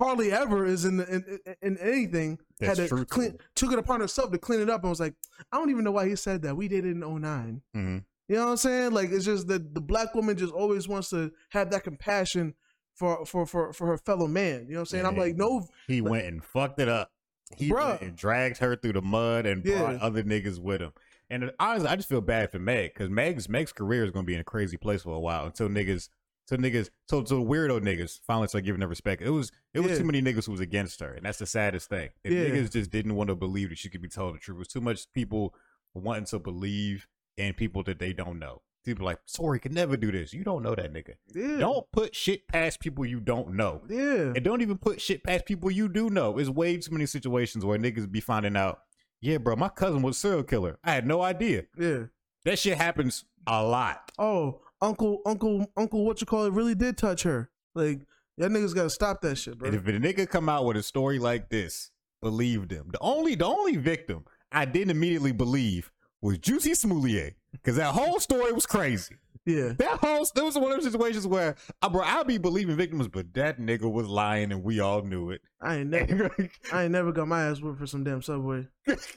hardly ever is in in, in, in anything, That's had to truthful. clean, took it upon herself to clean it up, and was like, "I don't even know why he said that. We dated in 09. Mhm. You know what I'm saying? Like it's just that the black woman just always wants to have that compassion for for for, for her fellow man. You know what I'm saying? I'm like, no, He went and fucked it up. He Bruh. and dragged her through the mud and Yeah. brought other niggas with him. And honestly, I just feel bad for Meg because Meg's Meg's career is gonna be in a crazy place for a while until niggas, till niggas, till till weirdo niggas finally start giving her respect. It was it was Yeah. too many niggas who was against her, and that's the saddest thing. If Yeah. niggas just didn't want to believe that she could be told the truth, it was too much people wanting to believe in people that they don't know. People like, sorry, could never do this. You don't know that nigga. yeah, Don't put shit past people you don't know. yeah, And don't even put shit past people you do know. It's way too many situations where niggas be finding out, yeah, bro, my cousin was a serial killer. I had no idea. yeah. That shit happens a lot. Oh, Uncle, Uncle, Uncle, what you call it? Really did touch her. Like that niggas got to stop that shit, bro. And if a nigga come out with a story like this, believe them. The only the only victim I didn't immediately believe was Jussie Smollett. Because that whole story was crazy. Yeah, That whole that was one of those situations where uh, bro, I'll be believing victims, but that nigga was lying and we all knew it. I ain't [LAUGHS] never, I ain't never got my ass whipped for some damn subway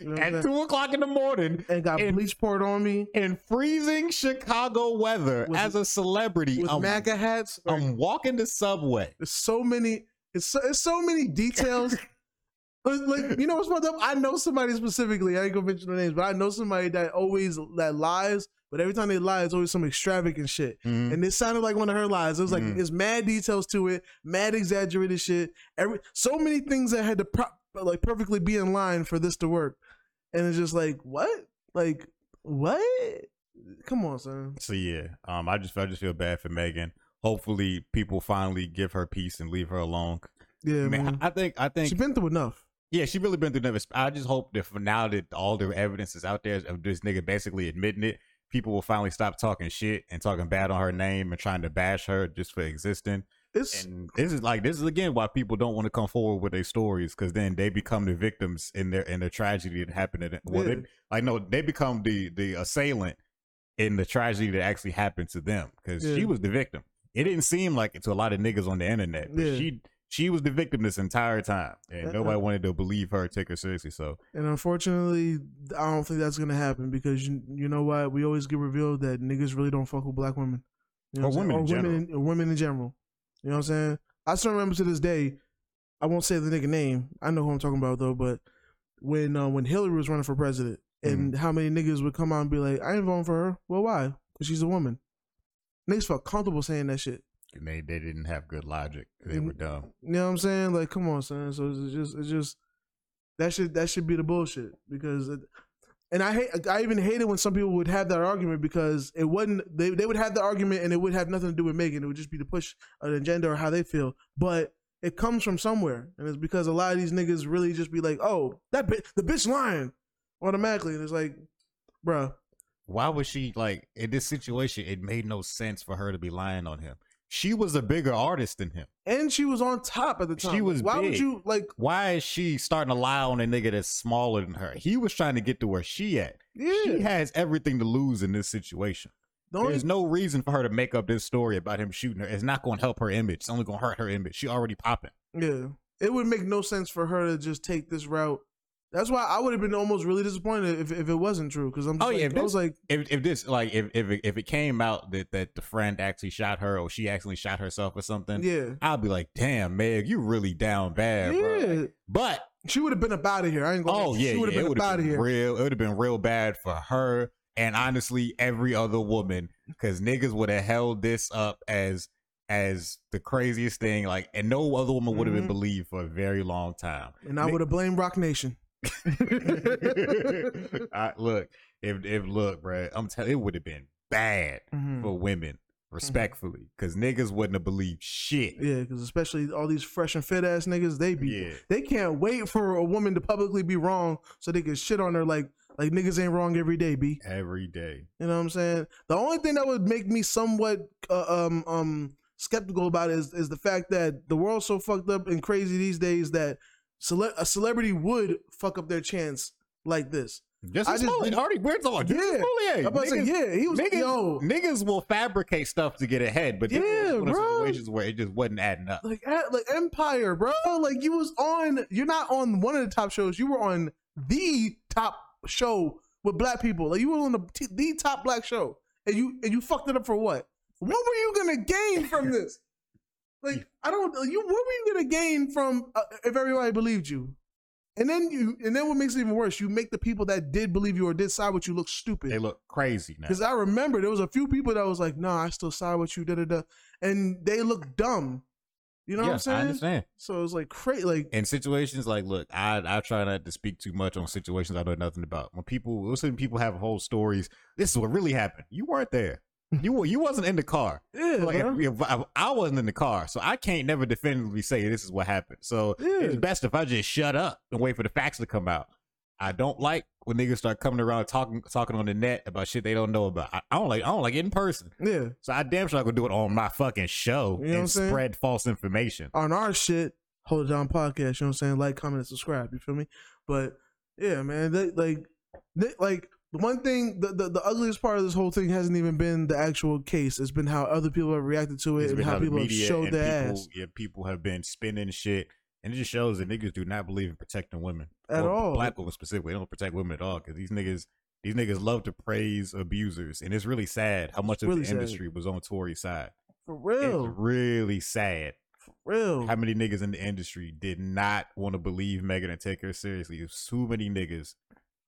know [LAUGHS] At two o'clock in the morning, and got And- bleach poured on me in freezing Chicago weather With- as a celebrity. with I'm, MAGA hats. I'm walking the subway. There's so many. It's so, it's so many details. [LAUGHS] like, you know what's fucked up? I know somebody specifically. I ain't gonna mention the names, but I know somebody that always that lies. But every time they lie, it's always some extravagant shit. Mhm. And it sounded like one of her lies. It was like Mhm. it's mad details to it, mad exaggerated shit. Every so many things that had to pro- like perfectly be in line for this to work. And it's just like what? Like what? Come on, son. So yeah, um, I just I just feel bad for Megan. Hopefully, people finally give her peace and leave her alone. Yeah, man. I, I think I think She's been through enough. Yeah, she really been through never. I just hope that for now that all the evidence is out there of this nigga basically admitting it, people will finally stop talking shit and talking bad on her name and trying to bash her just for existing. It's And this is like this is again why people don't want to come forward with their stories because then they become the victims in their in the tragedy that happened. To. Well, Yeah. they, like no, they become the the assailant in the tragedy that actually happened to them because Yeah. she was the victim. It didn't seem like it to a lot of niggas on the internet, but Yeah. she She was the victim this entire time, and nobody wanted to believe her, take her seriously. So And unfortunately, I don't think that's gonna happen because you, you know what? We always get revealed that niggas really don't fuck with black women. You know Or women in women, in, or women in general. You know what I'm saying? I still remember to this day. I won't say the nigga name. I know who I'm talking about though. But when uh, when Hillary was running for president, and how many niggas would come out and be like, "I ain't voting for her." Well, why? Because she's a woman. Niggas felt comfortable saying that shit. And they they didn't have good logic. They Mm. were dumb. You know what I'm saying? Like, come on, son. So it's just, it's just that should that should be the bullshit because, it, and I hate, I even hate it when some people would have that argument because it wasn't they they would have the argument and it would have nothing to do with Megan. It would just be to push an agenda or how they feel, but it comes from somewhere, and it's because a lot of these niggas really just be like, oh, that bitch, the bitch lying automatically, and it's like, bruh. Why was she like in this situation? It made no sense for her to be lying on him. She was a bigger artist than him. And she was on top at the time. She was Why would you like? Why is she starting to lie on a nigga that's smaller than her? He was trying to get to where she at. Yeah, She has everything to lose in this situation. only There's no reason for her to make up this story about him shooting her. It's not going to help her image. It's only going to hurt her image. She already popping. Yeah. It would make no sense for her to just take this route. That's why I would have been almost really disappointed if, if it wasn't true. Because I'm just Oh, like, yeah, if I was this- like, If if this like if if it, if it came out that that the friend actually shot her or she accidentally shot herself or something, yeah. I'll be like, damn, Meg, you really down bad, bro. Yeah. But She would have been up out of here. I ain't gonna oh yeah, She would have it been up out of here. real. It would have been real bad for her and honestly every other woman because niggas would have held this up as as the craziest thing. Like, and no other woman would have Mhm. been believed for a very long time. And I would have blamed Roc Nation. [LAUGHS] I, look, if if look, bro, I'm telling it would have been bad Mhm. for women, respectfully, because niggas wouldn't have believed shit. Yeah, because especially all these fresh and fit ass niggas, they be Yeah. they can't wait for a woman to publicly be wrong so they can shit on her like like niggas ain't wrong every day, b. Every day. You know what I'm saying? The only thing that would make me somewhat uh, um um skeptical about is is the fact that the world's so fucked up and crazy these days that cele- a celebrity would fuck up their chance like this. Just I just- Smollett, already we're talking Yeah. Smollett. I'm about to say, yeah, he was niggas, yo niggas will fabricate stuff to get ahead, but this was Yeah, one bro. those situations where it just wasn't adding up. like like Empire, bro. Like you was on. You're not on one of the top shows. You were on the top show with black people. Like you were on the t- the top black show, and you and you fucked it up for what? What were you gonna gain from this? Like I don't. You what were you gonna gain from uh, if everybody believed you? And then you and then what makes it even worse? You make the people that did believe you or did side with you look stupid. They look crazy now. Because I remember there was a few people that was like, "No, I still side with you," da da da, and they look dumb. You know what I'm saying? I understand. So it's like crazy. Like, in situations like look i i try not to speak too much on situations i know nothing about when people listen people have whole stories this is what really happened you weren't there you you wasn't in the car yeah, like if, if I, I wasn't in the car so i can't never definitively say this is what happened so Yeah. it's best if i just shut up and wait for the facts to come out i don't like when niggas start coming around talking talking on the net about shit they don't know about i, I don't like i don't like it in person yeah. so i damn sure i could do it on my fucking show You know and spread false information On our shit, hold it down podcast. You know what I'm saying? Like, comment, and subscribe. You feel me? But yeah, man. They, like, they, like the one thing, the, the the ugliest part of this whole thing hasn't even been the actual case. It's been how other people have reacted to it It's and been how people have showed their people, ass Yeah, people have been spinning shit, and it just shows that niggas do not believe in protecting women At all. Black women specifically, they don't protect women at all because these niggas, these niggas love to praise abusers, and it's really sad how much of really the sad. industry was on Tory's side. for It's real, really sad for real. how many niggas in the industry did not want to believe Megan and take her seriously. There's too many niggas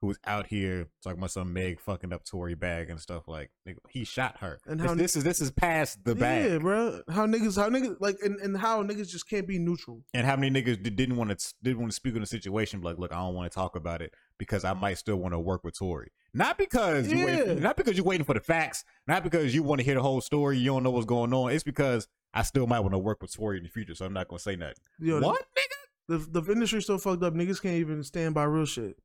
who was out here talking about some Meg fucking up Tory bag and stuff like nigga, he shot her. And This- how- this is this is past the bag. Yeah, bro. How niggas, how niggas, like, and, and how niggas just can't be neutral. and how many niggas did, didn't want to didn't want to speak on the situation like look i don't want to talk about it because i might still want to work with Tory. not because you Yeah. waiting, not because you're waiting for the facts not because you want to hear the whole story you don't know what's going on it's because i still might want to work with Tory in the future so i'm not gonna say nothing Yo, what nigga The, the industry's so fucked up. Niggas can't even stand by real shit.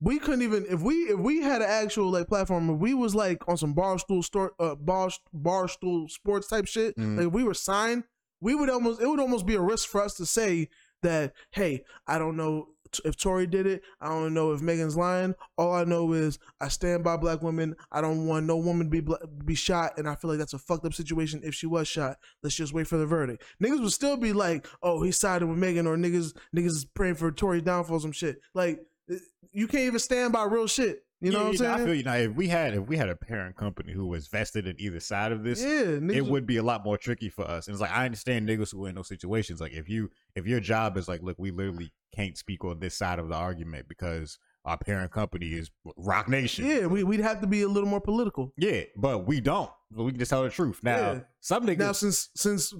We couldn't even if we if we had an actual like platform. If we was like on some barstool store, uh, bar barstool sports type shit. Mhm. Like if we were signed, we would almost it would almost be a risk for us to say that hey, I don't know if Tory did it. I don't know if Megan's lying. All I know is I stand by black women. I don't want no woman to be bla- be shot, and I feel like that's a fucked up situation. If she was shot, let's just wait for the verdict. Niggas would still be like, "Oh, he sided with Megan," or niggas niggas is praying for Tory's downfall, some shit. Like you can't even stand by real shit. You know Yeah, what I'm know, saying? I feel you. Now, if we had if we had a parent company who was vested in either side of this, yeah, it would be a lot more tricky for us. And it's like I understand niggas who are in those situations. Like if you if your job is like, look, we literally can't speak on this side of the argument because our parent company is Roc Nation. Yeah, we, we'd have to be a little more political. Yeah, but we don't. We can just tell the truth. Now, Yeah. some niggas. Now, since since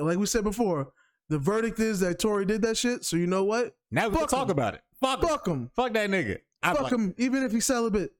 like we said before, the verdict is that Tory did that shit. So you know what? now we can talk him. about it. Fuck, Fuck him. Fuck that nigga. I'm Fuck like- him. Even if he's [LAUGHS] celibate.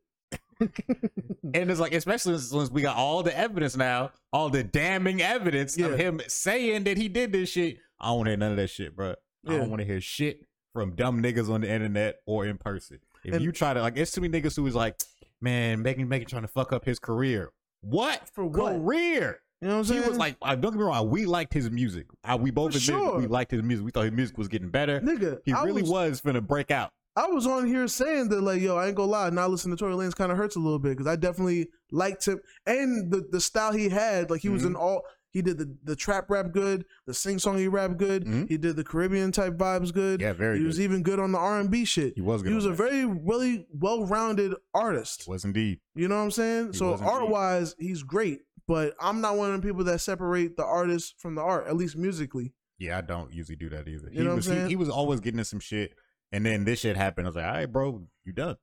And it's like, especially since we got all the evidence now, all the damning evidence Yeah. of him saying that he did this shit. I don't want to hear none of that shit, bro. I don't want to hear shit from dumb niggas on the internet or in person. If And- you try to, like, it's too many niggas who is like, man, Megan, Megan trying to fuck up his career. What? For what? Career. You know what I'm He saying? was like, uh, don't get me wrong, we liked his music. Uh, we both admitted sure. we liked his music. We thought his music was getting better. nigga. He I really was, was finna break out. I was on here saying that like, yo, I ain't gonna lie, not listening to Tory Lanez kind of hurts a little bit because I definitely liked him and the the style he had. Like he was Mhm. in all. He did the, the trap rap good, the sing song he rap good. Mhm. He did the Caribbean type vibes good. Yeah, very he good. was even good on the R and B shit. He was good He was a that. very really well rounded artist. was indeed. You know what I'm saying? He so art wise, he's great, but I'm not one of the people that separate the artist from the art, at least musically. Yeah, I don't usually do that either. You he know what I'm was he, he was always getting in some shit, and then this shit happened. I was like, all right, bro, you done.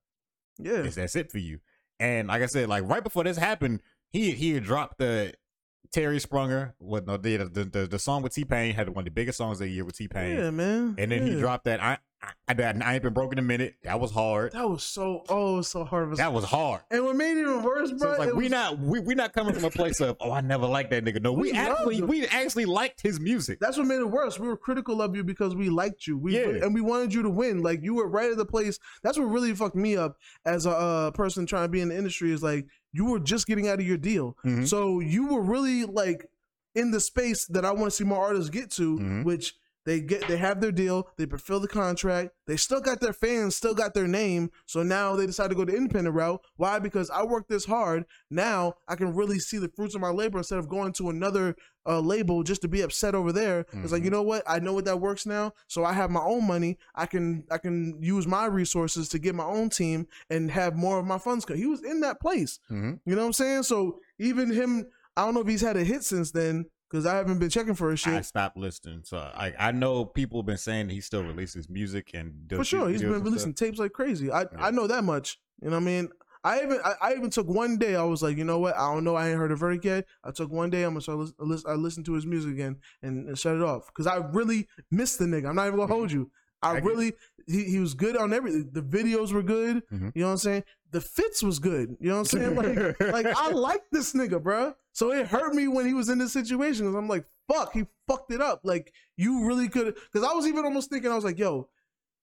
Yeah. It's, that's it for you. And like I said, like right before this happened, he he had dropped the Jerry Sprunger. What no, the the, the the song with T Pain had one of the biggest songs of the year with T Pain. Yeah, man. And then he dropped that I I, I, I ain't been broken a minute. That was hard. That was so oh, was so hard a That was hard. And what made it even worse, So bro? it's like we was- not we we not coming from a place of oh I never liked that nigga. No, we, We actually we actually liked his music. That's what made it worse. We were critical of you because we liked you. We Yeah. and we wanted you to win. Like you were right at the place. That's what really fucked me up as a uh, person trying to be in the industry. Is like you were just getting out of your deal, Mhm. so you were really like in the space that I want to see more artists get to, Mhm. which. They get they have their deal, they fulfill the contract, they still got their fans, still got their name. So now they decide to go the independent route. Why? Because I worked this hard. Now I can really see the fruits of my labor instead of going to another uh, label just to be upset over there. It's like, Mhm. you know what? I know what that works now. So I have my own money. I can I can use my resources to get my own team and have more of my funds. co- He was in that place. Mhm. You know what I'm saying? So even him, I don't know if he's had a hit since then because I haven't been checking for his shit. I stopped listening. So I I know people have been saying he still releases music and does For sure, he's been releasing stuff. tapes like crazy. I Yeah. I know that much. You know what I mean? I even I, I even took one day. I was like, you know what? I don't know. I ain't heard a verdict yet. I took one day. I'm gonna start listen, I listened to his music again and, and shut it off because I really missed the nigga. I'm not even gonna hold you. I, [LAUGHS] I really he, he was good on everything. The videos were good. Mhm. You know what I'm saying? The fits was good. You know what I'm saying? Like like I [LAUGHS] like this nigga, bruh. So it hurt me when he was in this situation because I'm like, fuck, he fucked it up. Like you really could because I was even almost thinking I was like, yo,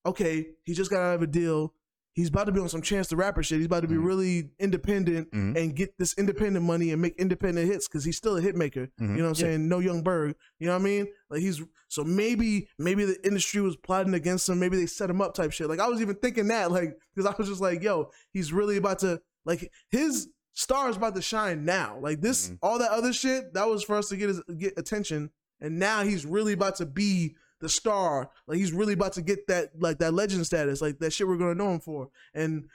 okay, he just got out of a deal. He's about to be on some Chance the Rapper shit. He's about to be Mhm. really independent Mhm. and get this independent money and make independent hits because he's still a hit maker. Mhm. You know what I'm Yeah. saying? No Young Berg. You know what I mean? Like he's so maybe maybe the industry was plotting against him. Maybe they set him up type shit. Like I was even thinking that like because I was just like, yo, he's really about to like his star is about to shine now. Like this, Mhm. all that other shit that was for us to get his get attention, and now he's really about to be the star. Like he's really about to get that like that legend status, like that shit we're gonna know him for. And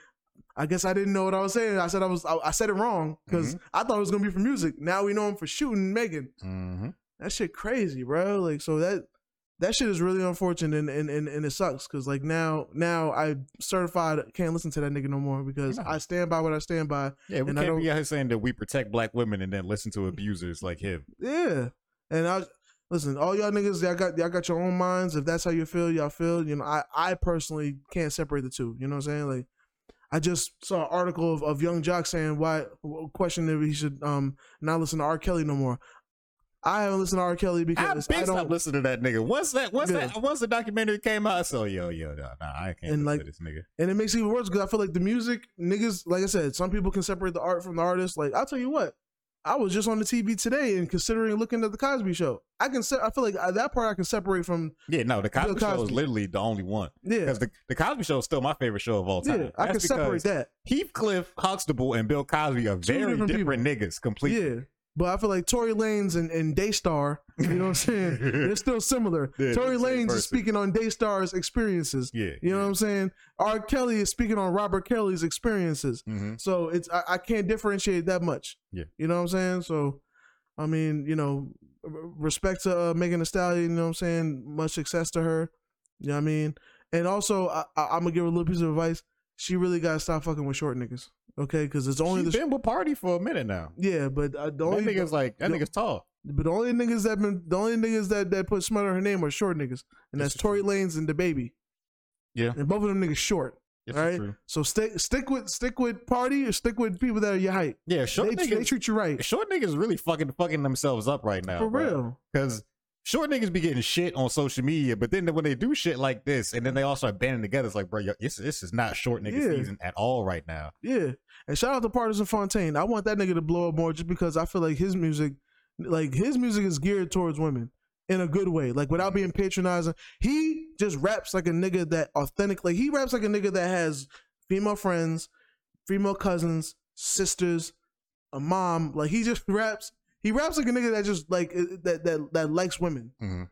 I guess I didn't know what I was saying. I said I was I, I said it wrong because I thought it was gonna be for music. Now we know him for shooting Megan. Mhm. That shit crazy, bro. Like so that that shit is really unfortunate and and, and, and it sucks because like now now I certified can't listen to that nigga no more because No. I stand by what I stand by. Yeah, we And I can't don't- be out here saying that we protect black women and then listen to abusers like him. Yeah. And I listen, all y'all niggas, y'all got y'all got your own minds. If that's how you feel, y'all feel. You know, I I personally can't separate the two. You know what I'm saying? Like I just saw an article of, of Young Joc saying why question if he should um not listen to R. Kelly no more. I haven't listened to R. Kelly because I stopped don't listening to that nigga. Once that once Yeah. that once the documentary came out, so yo yo nah, nah I can't And, like, to this nigga. and it makes it even worse because I feel like the music niggas, like I said, some people can separate the art from the artist. Like I'll tell you what, I was just on the TV today and considering looking at the Cosby Show. I can. Se- I feel like uh, that part I can separate from. Yeah, no, the Cosby, Bill Show is literally the only one. Yeah, Because the, the Cosby Show is still my favorite show of all time. yeah. I can separate that. Heathcliff, Huxtable, and Bill Cosby are Two very different different, niggas completely. Yeah. But I feel like Tory Lanez and, and Daystar, you know what I'm saying? [LAUGHS] They're still similar. Yeah, Tory they're the same Lanez person. is speaking on Daystar's experiences. Yeah. You know what I'm saying? R. Kelly is speaking on Robert Kelly's experiences. hmm So it's I, I can't differentiate that much. Yeah. You know what I'm saying? So I mean, you know, respect to uh, Megan Thee Stallion, you know what I'm saying? Much success to her. You know what I mean? And also I, I, I'm gonna give her a little piece of advice. She really gotta stop fucking with short niggas. Okay, because it's only She's the been with Party for a minute now. yeah, but uh, the That only nigga's like that the- nigga's tall. but the only niggas that been the only niggas that that put smut on her name are short niggas, and that's is Tory Lanez and the baby, Yeah, and both of them niggas short. this all right, true. so stick stick with stick with party or stick with people that are your height. Yeah, short They, niggas. they treat you right short niggas really fucking fucking themselves up right now. for real. Because short niggas be getting shit on social media, but then when they do shit like this, and then they all start banding together, it's like, bro, yo, this this is not short nigga Yeah. season at all right now. Yeah, and shout out to Pardison Fontaine. I want that nigga to blow up more just because I feel like his music, like his music is geared towards women in a good way, like without being patronizing. He just raps like a nigga that authentic, like he raps like a nigga that has female friends, female cousins, sisters, a mom. Like he just [LAUGHS] raps. He raps like a nigga that just like uh, that that that likes women. Mhm.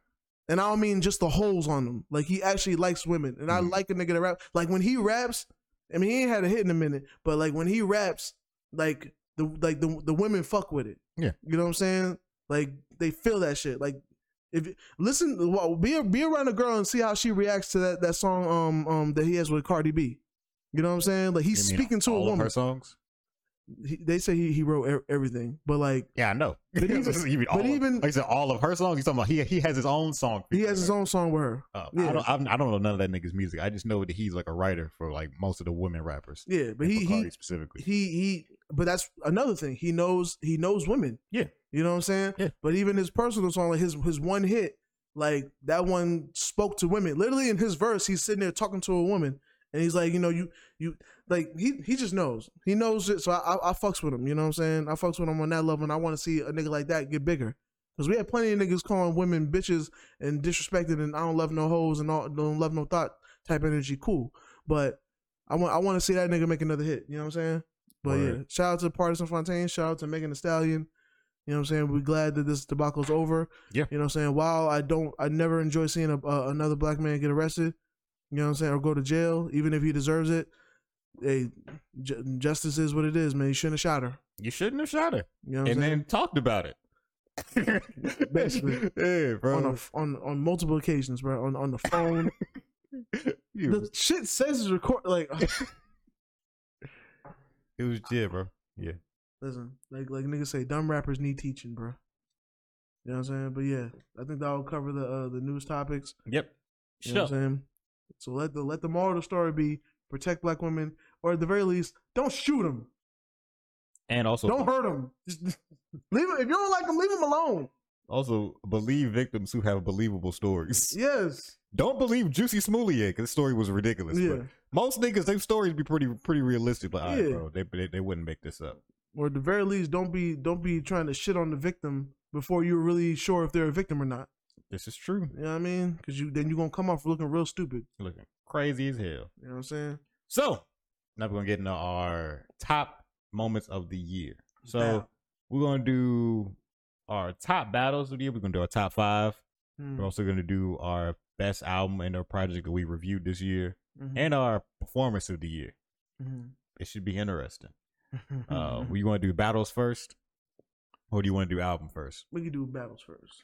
And I don't mean just the holes on them. Like he actually likes women. And I Mhm. like a nigga that rap. Like when he raps, I mean he ain't had a hit in a minute, but like when he raps, like the like the the women fuck with it. Yeah. You know what I'm saying? Like they feel that shit. Like if listen, well, be be around a girl and see how she reacts to that that song um um that he has with Cardi B. You know what I'm saying? Like he's speaking to a woman. her songs. He, they say he, he wrote e- everything, but like Yeah, I know. But even- [LAUGHS] but of- even- like I said, all of her songs. He's talking about he he has his own song. he has his own song with her. Uh, yeah. I don't I'm, I don't know none of that nigga's music. I just know that he's like a writer for like most of the women rappers. Yeah, but he he specifically. he he but that's another thing he knows he knows women Yeah. you know what i'm saying Yeah. but even his personal song like his his one hit like that one spoke to women literally in his verse he's sitting there talking to a woman and he's like you know you you like he he just knows he knows it so i i, I fucks with him you know what i'm saying i fucks with him on that level and i want to see a nigga like that get bigger because we had plenty of niggas calling women bitches and disrespected and i don't love no hoes and all don't love no thought type energy cool but i want i want to see that nigga make another hit you know what i'm saying but yeah, shout out to Pardison Fontaine. Shout out to Megan Thee Stallion. You know what I'm saying? We're glad that this debacle's over. Yeah. You know what I'm saying? While I don't, I never enjoy seeing a, uh, another black man get arrested. You know what I'm saying? Or go to jail, even if he deserves it. Hey, ju- justice is what it is, man. You shouldn't have shot her. You shouldn't have shot her. You know what I'm and saying? then talked about it. [LAUGHS] Basically. yeah, bro. on, a, on on multiple occasions, bro. On on the phone. [LAUGHS] You- the shit says it's record. Like, it [LAUGHS] was yeah, bro. Yeah. listen, like like niggas say, dumb rappers need teaching, bro. You know what I'm saying? But yeah, I think that'll cover the uh, the news topics. Yep. You know what I'm saying? So let the let the moral of the story be protect black women, or at the very least, don't shoot them, And also don't hurt them. Just [LAUGHS] leave them. if you don't like them, leave them alone. also believe victims who have believable stories. [LAUGHS] Yes, Don't believe Jussie Smollett because the story was ridiculous. yeah. But most niggas, their stories be pretty pretty realistic. Like, all right, Yeah. bro, they, they they wouldn't make this up. Or at the very least, don't be don't be trying to shit on the victim before you're really sure if they're a victim or not. This is true. You know what I mean? Because you then you're gonna come off looking real stupid. Looking crazy as hell. You know what I'm saying? So now we're gonna get into our top moments of the year. So we're gonna do our top battles of the year. We're gonna do our top five. Hmm. We're also gonna do our best album and our project that we reviewed this year, Mhm. and our performance of the year. Mhm. It should be interesting. Mm-hmm. [LAUGHS] Uh, we want to do battles first, or do you want to do album first? we can do battles first.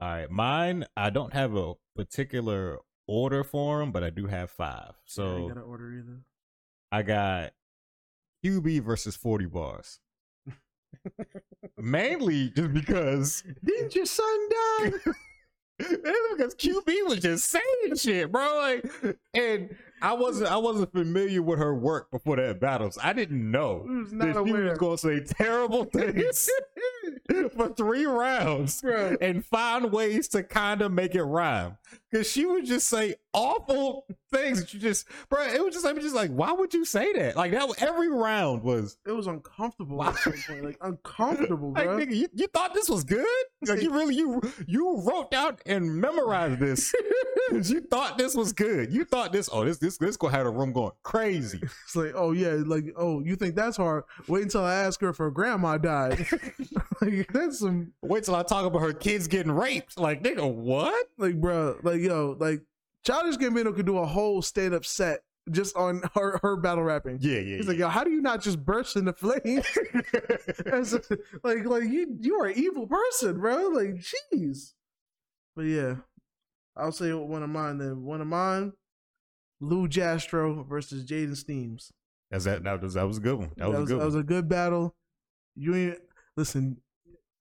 All right, mine. I don't have a particular order for them, but I do have five. Yeah, So you gotta order either. I got QB versus 40 bars. Mainly just because [LAUGHS] Didn't your son die? [LAUGHS] Because QB was just saying shit, bro. Like, and I wasn't I wasn't familiar with her work before that battles. I didn't know that she aware. was gonna say terrible [LAUGHS] things [LAUGHS] for three rounds Bro. and find ways to kind of make it rhyme. Because she would just say awful things that you just, bro. It was just, I was just like, why would you say that? Like that. Every round was It was uncomfortable Wow. at some point. Like uncomfortable, [LAUGHS] like, bro. nigga, you, you thought this was good? Like you really, you you wrote down and memorized this. [LAUGHS] you thought this was good. You thought this. Oh, this this this gonna have the room going crazy. [LAUGHS] It's like, oh yeah, like oh, you think that's hard? Wait until I ask her if her grandma died. like that's some Wait till I talk about her kids getting raped. Like nigga, what? like, bro, like yo, like Childish Gambino could do a whole stand up set just on [LAUGHS] her her battle rapping. Yeah, yeah. He's like, yo, how do you not just burst into flames? [LAUGHS] Like, like you, you are an evil person, bro. Like, jeez. But yeah, I'll say one of mine. Then one of mine, Lou Castro versus Jaden Steams. That's that. That was that was a good one. That was, a good that was a good battle. You ain't listen.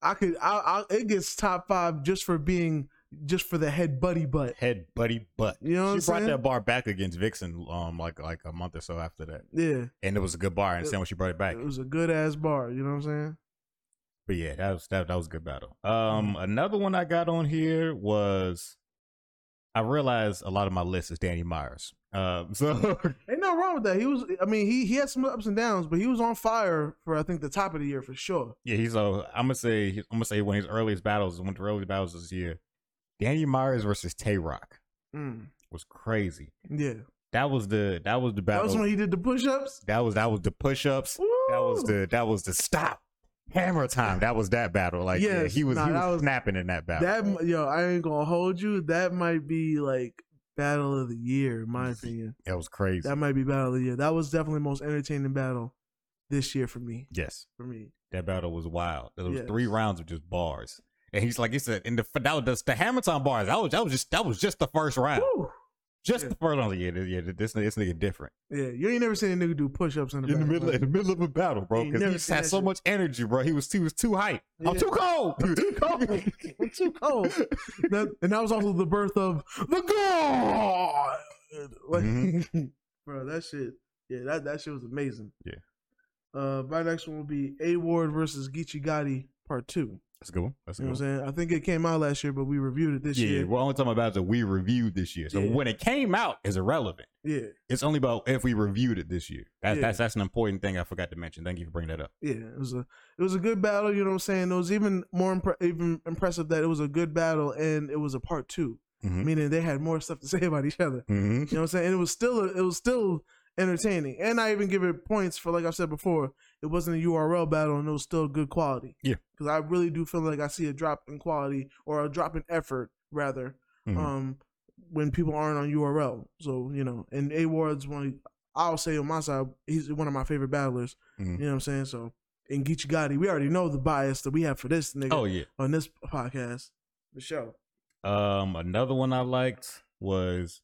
I could. I, I. It gets top five just for being just for the head buddy butt. Head buddy butt. You know what she brought saying? that bar back against Vixen, um, like like a month or so after that, Yeah, and it was a good bar. I understand when she brought it back. it was a good ass bar. You know what I'm saying? But yeah, that was that, that was a good battle. Um, another one I got on here was I realized a lot of my list is Danny Myers. Um, [LAUGHS] so Ain't nothing wrong with that. He was. I mean, he he had some ups and downs, but he was on fire for I think the top of the year for sure. yeah, he's uh, I'm gonna say I'm gonna say one of his earliest battles, one of the earliest battles this year. Danny Myers versus Tay Roc Mm, was crazy. yeah, That was the that was the battle. that was when he did the push ups. that was that was the push ups. That was the that was the stop hammer time. That was that battle. Like yeah, he was nah, he was, was- snapping in that battle. that. Yo, I ain't gonna hold you. That might be like battle of the year, in my opinion. that was crazy. That might be battle of the year. That was definitely the most entertaining battle this year for me. yes. For me, That battle was wild. There was Yes. three rounds of just bars, and he's like he said in the that was the, the hammer time bars. That was that was just that was just the first round, Woo! just Yeah. the first round. Yeah, yeah, this this nigga different yeah, you ain't never seen a nigga do push ups in the in the middle bro. in the middle of a battle, bro. Because he just had so shit. much energy, bro. He was he was too hype. I'm too cold. [LAUGHS] too cold. [LAUGHS] I'm too cold. That, and that was also the birth of the God. Like, Mm-hmm. [LAUGHS] bro, that shit. Yeah, that that shit was amazing. Yeah. Uh, my next one will be A Ward versus Geechi Gotti Part Two. That's a good one. That's a You know good what. I'm saying? I think it came out last year, but we reviewed it this Yeah, year. Yeah, we're only talking about that we reviewed this year. So Yeah. when it came out, is irrelevant. Yeah, It's only about if we reviewed it this year. That's Yeah. that's that's an important thing I forgot to mention. Thank you for bringing that up. yeah. It was a it was a good battle. You know what I'm saying? It was even more impre- even impressive that it was a good battle and it was a part 2 Mhm. meaning they had more stuff to [LAUGHS] say about each other. Mm-hmm. You know what I'm saying? And it was still it was still entertaining. And I even give it points for like I said before, it wasn't a URL battle and it was still good quality. Yeah. Because I really do feel like I see a drop in quality or a drop in effort rather, Mhm. um, when people aren't on URL. So, you know, and A Ward's one I'll say on my side, he's one of my favorite battlers. Mhm. You know what I'm saying? So in Geechi Gotti, we already know the bias that we have for this nigga Oh yeah. on this podcast. The show. Um, another one I liked was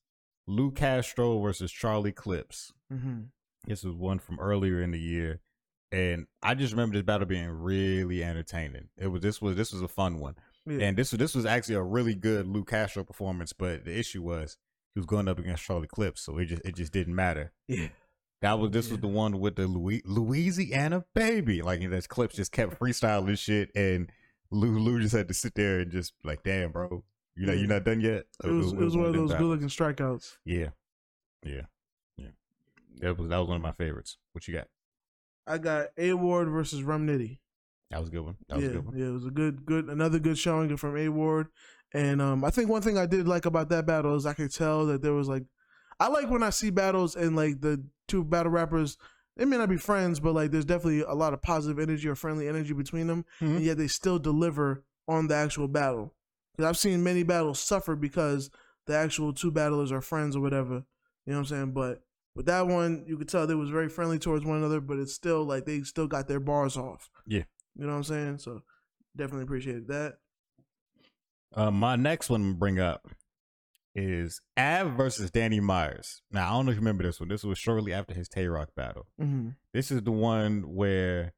Lou Castro versus Charlie Clips. Mm-hmm. This was one from earlier in the year, and I just remember this battle being really entertaining. It was this was this was a fun one, Yeah. and this was this was actually a really good Lou Castro performance. But the issue was he was going up against Charlie Clips, so it just it just didn't matter. yeah. That was this Yeah. was the one with the Louis, Louisiana baby. Like that clips just kept freestyling shit, and Lou Lou just had to sit there and just like, damn, bro, you know, you're not done yet. It was, it was one of those good looking strikeouts. Yeah, yeah, yeah. That was that was one of my favorites. What you got? I got A Ward versus Rum Nitty. That was a good one. That was yeah, a good one. yeah, it was a good, good, another good showing from A Ward. And um, I think one thing I did like about that battle is I could tell that there was like, I like when I see battles and like the two battle rappers. They may not be friends, but like there's definitely a lot of positive energy or friendly energy between them, Mhm. and yet they still deliver on the actual battle. Because I've seen many battles suffer because the actual two battlers are friends or whatever. You know what I'm saying? But with that one, you could tell they was very friendly towards one another, but it's still like they still got their bars off. Yeah. You know what I'm saying? So definitely appreciated that. Uh, my next one to bring up is Av versus Danny Myers. Now I don't know if you remember this one. This was shortly after his Tay Roc battle. Mm-hmm. This is the one where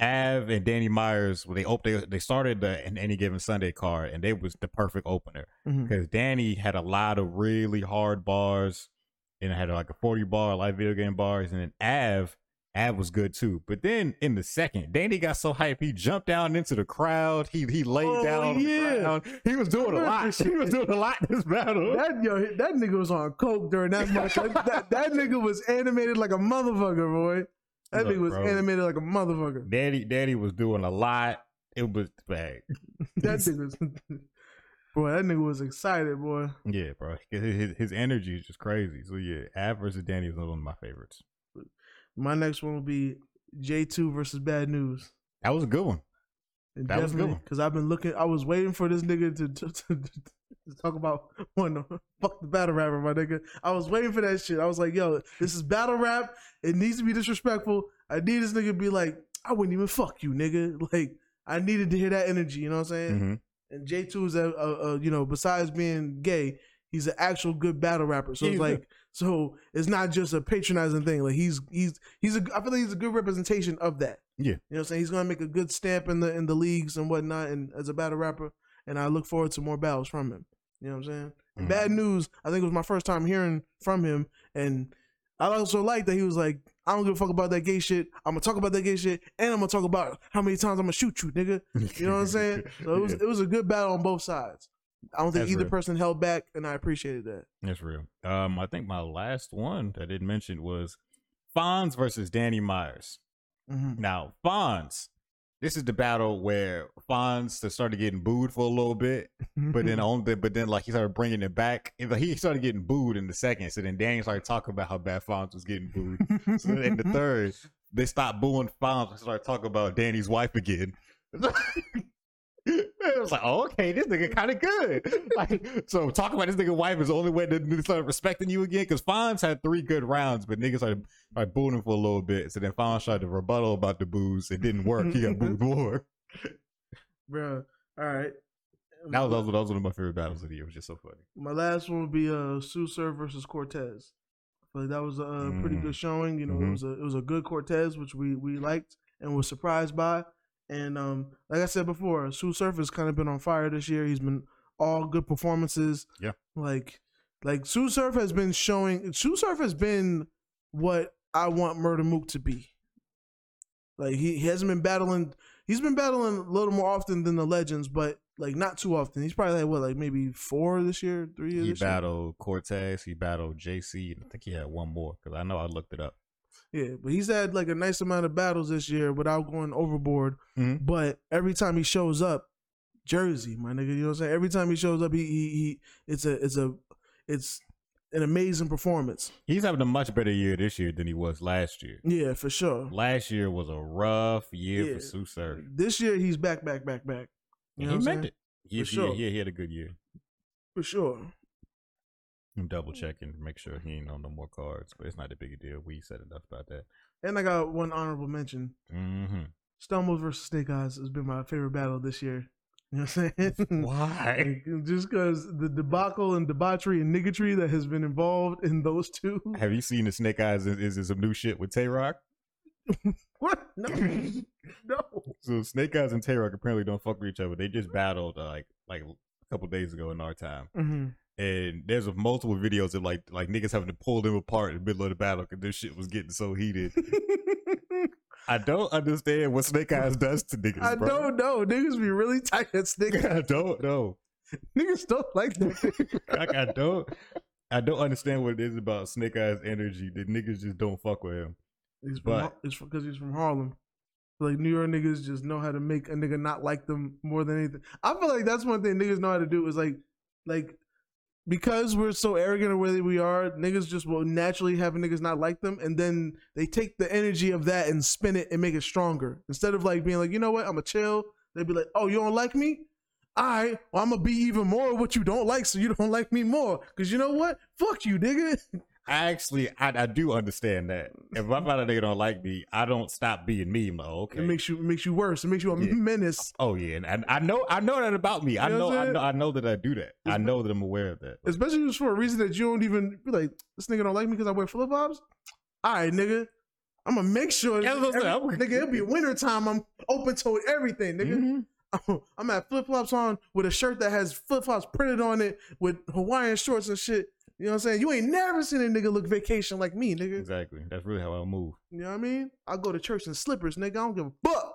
Av and Danny Myers well, they op- they they started the in any given Sunday card and they was the perfect opener Mm-hmm. because Danny had a lot of really hard bars and it had like a forty bar light video game bars and then Av Av was good too. But then in the second, Danny got so hype, he jumped down into the crowd. He he laid Oh, down on yeah. the ground. He was doing a lot. [LAUGHS] He was doing a lot in this battle. That yo, that nigga was on coke during that [LAUGHS] match. that, that, that nigga was animated like a motherfucker, boy. That Look, nigga was bro. animated like a motherfucker. Daddy, Daddy was doing a lot. It was bad. That [LAUGHS] nigga was, boy. That nigga was excited, boy. Yeah, bro. His, his, energy is just crazy. So yeah, Av versus Danny is one of my favorites. My next one will be J two versus Bad News. That was a good one. And That was a good one. because I've been looking. I was waiting for this nigga to to, to, to talk about [LAUGHS] one. Fuck the battle rapper, my nigga. I was waiting for that shit. I was like, yo, this is battle rap. It needs to be disrespectful. I need this nigga to be like, I wouldn't even fuck you, nigga. [LAUGHS] Like, I needed to hear that energy. You know what I'm saying? Mhm. And J two is a, a, a you know besides being gay, he's an actual good battle rapper. So it's like so it's not just a patronizing thing. Like he's he's he's a I feel like he's a good representation of that. Yeah. You know what I'm saying? He's gonna make a good stamp in the in the leagues and whatnot and as a battle rapper. And I look forward to more battles from him. You know what I'm saying? Mhm. Bad news, I think it was my first time hearing from him. And I also like that he was like, I don't give a fuck about that gay shit. I'm gonna talk about that gay shit, and I'm gonna talk about how many times I'm gonna shoot you, nigga. You know what I'm saying? So it was [LAUGHS] it was a good battle on both sides. I don't think That's either real. person held back, and I appreciated that. that's real. Um, I think my last one that I didn't mention was Fonz versus Danny Myers. Mhm. Now, Fonz, this is the battle where Fonz started getting booed for a little bit, but then [LAUGHS] on the, but then like he started bringing it back. And, like, He started getting booed in the second, so then Danny started talking about how bad Fonz was getting booed. So in the [LAUGHS] third, they stopped booing Fonz and started talking about Danny's wife again. [LAUGHS] It was like, oh, okay, this nigga kind of good. [LAUGHS] Like, so talking about this nigga wife is the only way that they started respecting you again. Because Fonz had three good rounds, but niggas started, started booing him for a little bit. So then Fonz tried to rebuttal about the booze. It didn't work. He got booed more. [LAUGHS] Bro, all right. That was, that was that was one of my favorite battles of the year. It was just so funny. My last one would be uh Sue Surf versus Cortez. I like that was a uh, pretty Mm. good showing. You know, Mhm. it was a it was a good Cortez, which we we liked and was surprised by. And um, like I said before, Sue Surf has kind of been on fire this year. He's been all good performances. Yeah. like like Sue Surf has been showing. Sue Surf has been what I want Murda Mook to be. Like he, he hasn't been battling. He's been battling a little more often than the legends, but like not too often. He's probably like what, like maybe four this year, three He this year. battled Cortez. He battled JC. I think he had one more because I know I looked it up. Yeah, but he's had like a nice amount of battles this year without going overboard. Mhm. But every time he shows up, Jersey, my nigga, you know what I'm saying? Every time he shows up, he he, he it's a it's a it's an amazing performance. He's having a much better year this year than he was last year. Yeah, for sure. Last year was a rough year Yeah. for Sue Surf. This year he's back, back, back, back. You know he meant saying? it. He, For he- sure. he, he had a good year. For sure. I'm double checking to make sure he ain't on no more cards, but it's not a big deal. We said enough about that. And I got one honorable mention. hmm Stumbles versus Snake Eyes has been my favorite battle this year. [LAUGHS] You know what I'm saying? Why? Just because the debacle and debauchery and niggatry that has been involved in those two. Have you seen the Snake Eyes? Is, is some new shit with Tay Roc? [LAUGHS] What? No. [LAUGHS] no. So Snake Eyes and Tay Roc apparently don't fuck with each other. They just battled uh, like like a couple days ago in our time, hmm and there's multiple videos of like like niggas having to pull them apart in the middle of the battle because this shit was getting so heated. [LAUGHS] I don't understand what Snake Eyes does to niggas. I bro. don't know. Niggas be really tight at Snake [LAUGHS] Eyes. I don't know. Niggas don't like that. [LAUGHS] Like I don't. I don't understand what it is about Snake Eyes energy that niggas just don't fuck with him. He's from, But- it's because he's from Harlem. Like New York niggas just know how to make a nigga not like them more than anything. I feel like that's one thing niggas know how to do is like, like because we're so arrogant of where we are, niggas just will naturally have niggas not like them, and then they take the energy of that and spin it and make it stronger. Instead of like being like, you know what, I'm a chill. They'd be like, oh, you don't like me? All right, well, I'm gonna be even more of what you don't like, so you don't [LAUGHS] like me more. Cause you know what? Fuck you, nigga. [LAUGHS] I actually, I, I do understand that. If I find a nigga don't like me, I don't stop being me. I'm like, okay. It makes you it makes you worse. It makes you a Yeah. menace. oh yeah, and, and I know, I know that about me. I You know know, I know, I know that I do that. I know that I'm aware of that. Especially just for a reason that you don't even be like, this nigga don't like me because I wear flip flops. All right, nigga. I'm gonna make sure, Yeah, every- nigga. It'll be winter time. I'm open to everything, nigga. Mhm. I'm at flip flops on with a shirt that has flip flops printed on it with Hawaiian shorts and shit. You know what I'm saying? You ain't never seen a nigga look vacation like me, nigga. Exactly. That's really how I move. You know what I mean? I go to church in slippers, nigga. I don't give a fuck.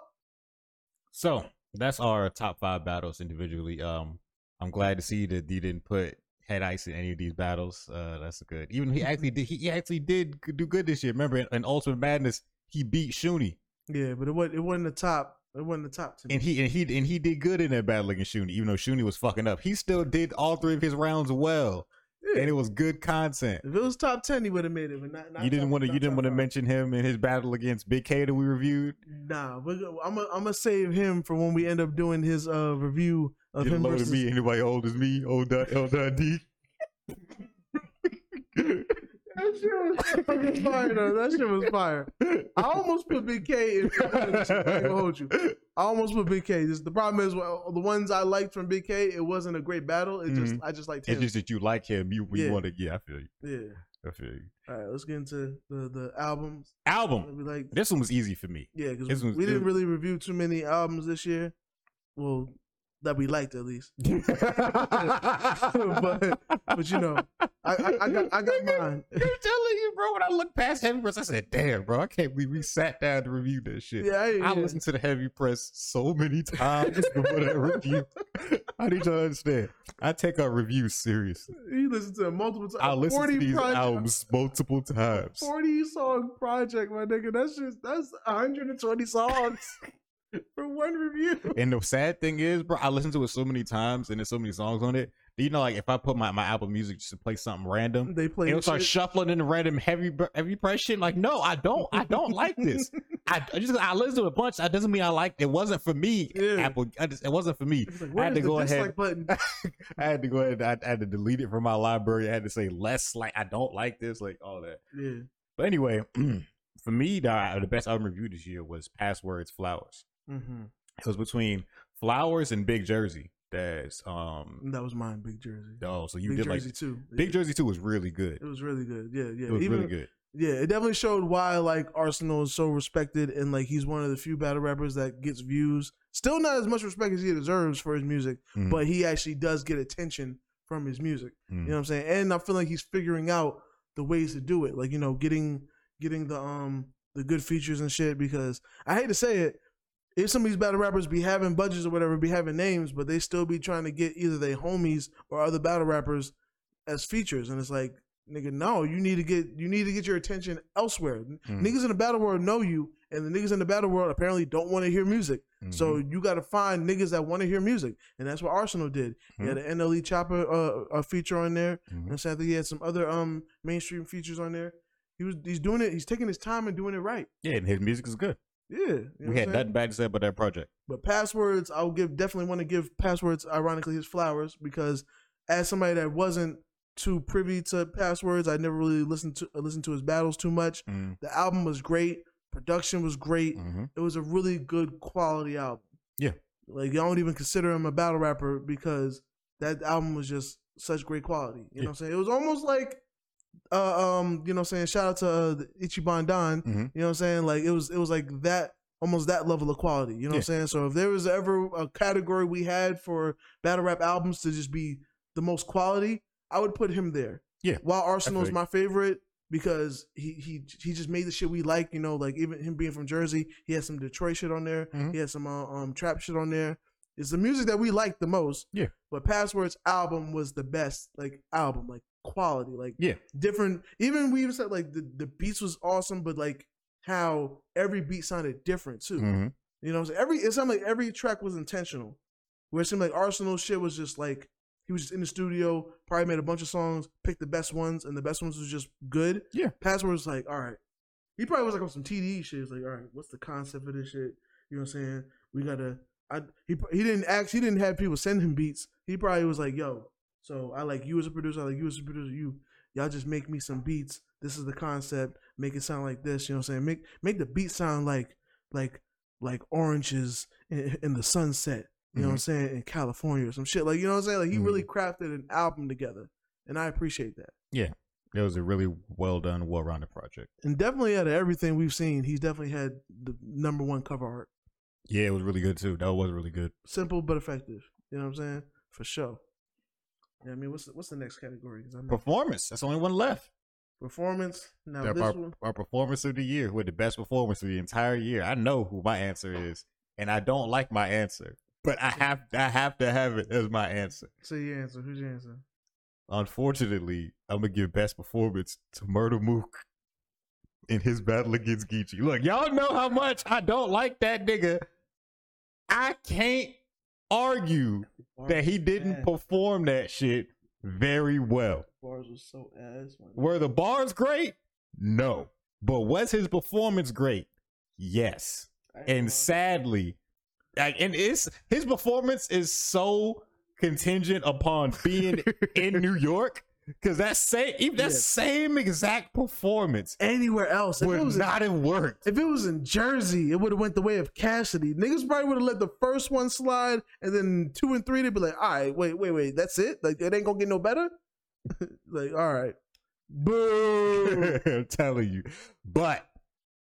So that's our top five battles individually. Um, I'm glad to see that you didn't put head ice in any of these battles. Uh, that's good. Even he actually did. He actually did do good this year. Remember in, in Ultimate Madness, he beat Shuni, Yeah, but it wasn't. It wasn't the top. It wasn't the top to me. and he and he and he did good in that battle against Shuni. Even though Shuni was fucking up, he still did all three of his rounds well, Yeah. and it was good content. if it was top ten, he would have made it. But not. not You didn't want to. You didn't want to mention him in his battle against Big K that we reviewed. Nah, but I'm gonna I'm gonna save him for when we end up doing his uh review of Get him low versus. me. Anybody old as me? Old Dun- Old Dundee. That shit was fucking fire though. That shit was fire. I almost put Big K in. I ain't hold you. I almost put Big K. Just, the problem is well, the ones I liked from Big K. It wasn't a great battle. It just Mhm. I just liked him. It's just that you like him. You, you Yeah. want to. Yeah, I feel you. yeah. I feel you. All right, let's get into the the albums Album. like. This one was easy for me. Yeah, because was- we didn't really review too many albums this year. Well, that we liked at least. [LAUGHS] but but you know, I I, I got I got mine. I'm telling you, bro. When I look past Heavy Press, I said, "Damn, bro, I can't believe we sat down to review this shit." Yeah, I, I listened to the Heavy Press so many times [LAUGHS] before that review. I need you to understand. I take our reviews seriously. You listen to multiple times. I listen to 40 these project- albums multiple times. 40 song project, my nigga. That's just that's 120 songs [LAUGHS] [LAUGHS] for one review. And the sad thing is, bro, I listened to it so many times and there's so many songs on it. You know, like if I put my, my Apple Music just to play something random, They play it'll start shit. shuffling in the random heavy heavy press shit. Like, no, I don't. I don't like this. [LAUGHS] I, I just I listened to a bunch. That doesn't mean I like it. Wasn't for me. Yeah. Apple. I just, it wasn't for me. Like, I had is to the go ahead. [LAUGHS] I had to go ahead. I, I had to delete it from my library. I had to say less. Like I don't like this. Like all that. Yeah. But anyway, [CLEARS THROAT] for me, the, the best album review this year was Passwords Flowers. Mm-hmm. It was between Flowers and Big Jersey. That's um. That was mine, Big Jersey. Oh, so you Big did Jersey like too. Big Jersey too was really good. It was really good. Yeah, yeah. It was Even, really good. Yeah, it definitely showed why like Arsenal is so respected and like he's one of the few battle rappers that gets views. Still not as much respect as he deserves for his music, Mhm. but he actually does get attention from his music. Mhm. You know what I'm saying? And I feel like he's figuring out the ways to do it. Like, you know, getting getting the um the good features and shit because I hate to say it, if some of these battle rappers be having budgets or whatever, be having names, but they still be trying to get either their homies or other battle rappers as features. And it's like, nigga, no, you need to get you need to get your attention elsewhere. Mhm. Niggas in the battle world know you, and the niggas in the battle world apparently don't want to hear music. So Mhm. you got to find niggas that want to hear music, and that's what Arsenal did. He had an NLE Chopper uh, a feature on there, Mhm. and so I think he had some other um mainstream features on there. He was he's doing it. He's taking his time and doing it right. yeah, and his music is good. Yeah, you know we had nothing bad to say about that project. But passwords, I'll give definitely want to give passwords. Ironically, his flowers because as somebody that wasn't too privy to passwords, I never really listened to listened to his battles too much. Mm-hmm. The album was great. Production was great. Mm-hmm. It was a really good quality album. Yeah. Like y'all don't even consider him a battle rapper because that album was just such great quality. You know what I'm saying? It was almost like uh, um, you know what I'm saying, shout out to uh, Ichiban Don. Mhm. You know what I'm saying? Like it was it was like that almost that level of quality. You know what I'm saying? So if there was ever a category we had for battle rap albums to just be the most quality, I would put him there. Yeah, While Arsenal is my favorite because he he he just made the shit we like. You know, like even him being from Jersey, he had some Detroit shit on there. Mhm. He had some uh, um trap shit on there. It's the music that we like the most. Yeah. But Passwords album was the best like album, like quality, like Yeah. different. Even we even said like the the beats was awesome, but like how every beat sounded different too. Mm-hmm. You know, what every it sounded like every track was intentional. Where it seemed like Arsenal shit was just like he was just in the studio, probably made a bunch of songs, picked the best ones, and the best ones was just good. Yeah. Password was like, all right. He probably was like on some TDE shit. It's like, all right, what's the concept of this shit? You know what I'm saying? We gotta. I he he didn't ask. He didn't have people send him beats. He probably was like, yo. So I like you as a producer. I like you as a producer. You y'all just make me some beats. This is the concept. Make it sound like this. You know what I'm saying? Make make the beat sound like like like oranges in, in the sunset. You know what I'm mm-hmm. saying? In California or some shit. Like you know what I'm saying? Like he really mm-hmm. crafted an album together, and I appreciate that. Yeah, it was a really well done, well rounded project. And definitely out of everything we've seen, he's definitely had the number one cover art. Yeah, it was really good too. That was really good. Simple but effective. You know what I'm saying? For sure. Yeah, I mean, what's the, what's the next category? Performance. That's the only one left. performance. Now Our- this our, one, our performance of the year with the best performance of the entire year. I know who my answer is, and I don't like my answer, but I have I have to have it as my answer. say your answer. Who's your answer? Unfortunately, I'm gonna give best performance to Murda Mook in his battle against Geechi. Look, y'all know how much I don't like that nigga. I can't argue that he didn't perform that shit very well. bars was so ass. Were the bars great? No. But was his performance great? Yes. I ain't gonna And sadly, like, and it's his performance is so contingent upon being in [LAUGHS] New York because that same even that Yes. same exact performance anywhere else, if it would was in- not have worked. If it was in Jersey, it would have went the way of Cassidy. Niggas probably would have let the first one slide, and then two and three, they'd be like, "All right, wait, wait, wait, that's it? Like it ain't gonna get no better." [LAUGHS] like, all right, boo. [LAUGHS] I'm telling you, but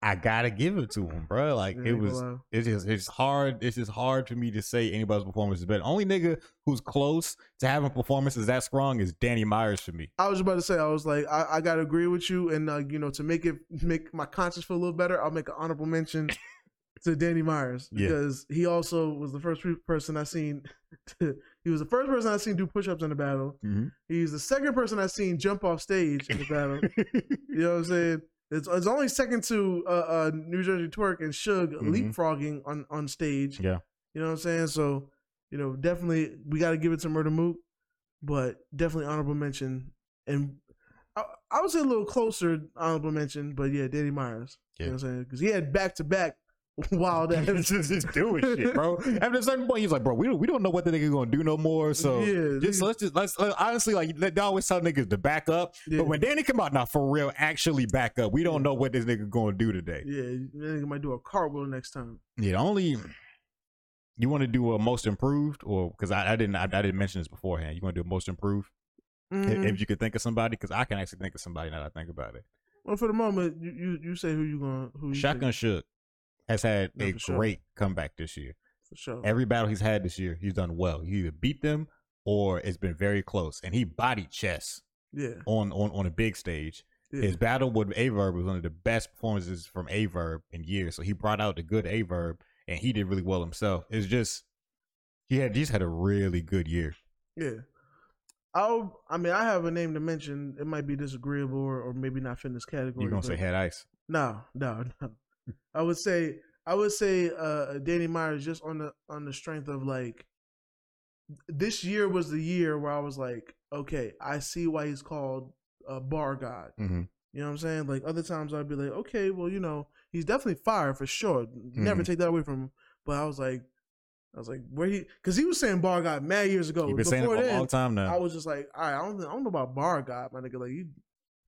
I gotta give it to him, bro. Like Yeah, it was, it's just, it's hard. It's just hard for me to say anybody's performance is better. Only nigga who's close to having performances that strong is Danny Myers for me. I was about to say, I was like, I, I gotta agree with you, and uh, you know, to make it make my conscience feel a little better, I'll make an honorable mention [LAUGHS] to Danny Myers Yeah. because he also was the first person I seen. [LAUGHS] To, he was the first person I seen do push-ups in the battle. Mhm. He's the second person I seen jump off stage in the battle. [LAUGHS] You know what I'm saying? It's, it's only second to uh, uh, New Jersey Twerk and Suge Mhm. leapfrogging on, on stage. yeah, You know what I'm saying? So, you know, definitely we got to give it to Murda Mook, but definitely honorable mention. And I, I would say a little closer honorable mention, but yeah, Danny Myers. You know what I'm saying? Because he had back to back [LAUGHS] wild [LAUGHS] ass. just, just doing shit, bro. [LAUGHS] After a certain point, he's like, bro, we don't, we don't know what the nigga gonna do no more. So Yeah, just let's just let's honestly like they always tell niggas to back up, Yeah. but when Danny come out, now for real, actually back up. We don't know what this nigga gonna do today. Yeah, that nigga might do a cartwheel next time. Yeah, only you want to do a most improved, or because I, I didn't I, I didn't mention this beforehand. You want to do a most improved Mhm. if you could think of somebody, because I can actually think of somebody now that I think about it. Well, for the moment, you, you, you say who you going who you Shotgun think, Shook has had Yeah, a for sure. great comeback this year. for sure. Every battle he's had this year, he's done well. He either beat them or it's been very close, and he bodied chess yeah, on on on a big stage. yeah. His battle with Aye Verb was one of the best performances from Aye Verb in years. So he brought out the good Aye Verb, and he did really well himself. It's just he had he's had a really good year. Yeah. I'll, I mean, I have a name to mention. It might be disagreeable or, or maybe not fit in this category. You're gonna say head ice? No, no, [LAUGHS] no. I would say I would say uh Danny Myers just on the on the strength of like this year was the year where I was like, okay, I see why he's called a bar god. Mm-hmm. You know what I'm saying? Like other times I'd be like, okay, well, you know, he's definitely fire for sure. Never Mhm. take that away from him. But I was like, I was like, where he? Because he was saying bar god mad years ago. You've been saying it Before for a long time now. I was just like, all right, I don't, I don't know about bar god, my nigga. Like you,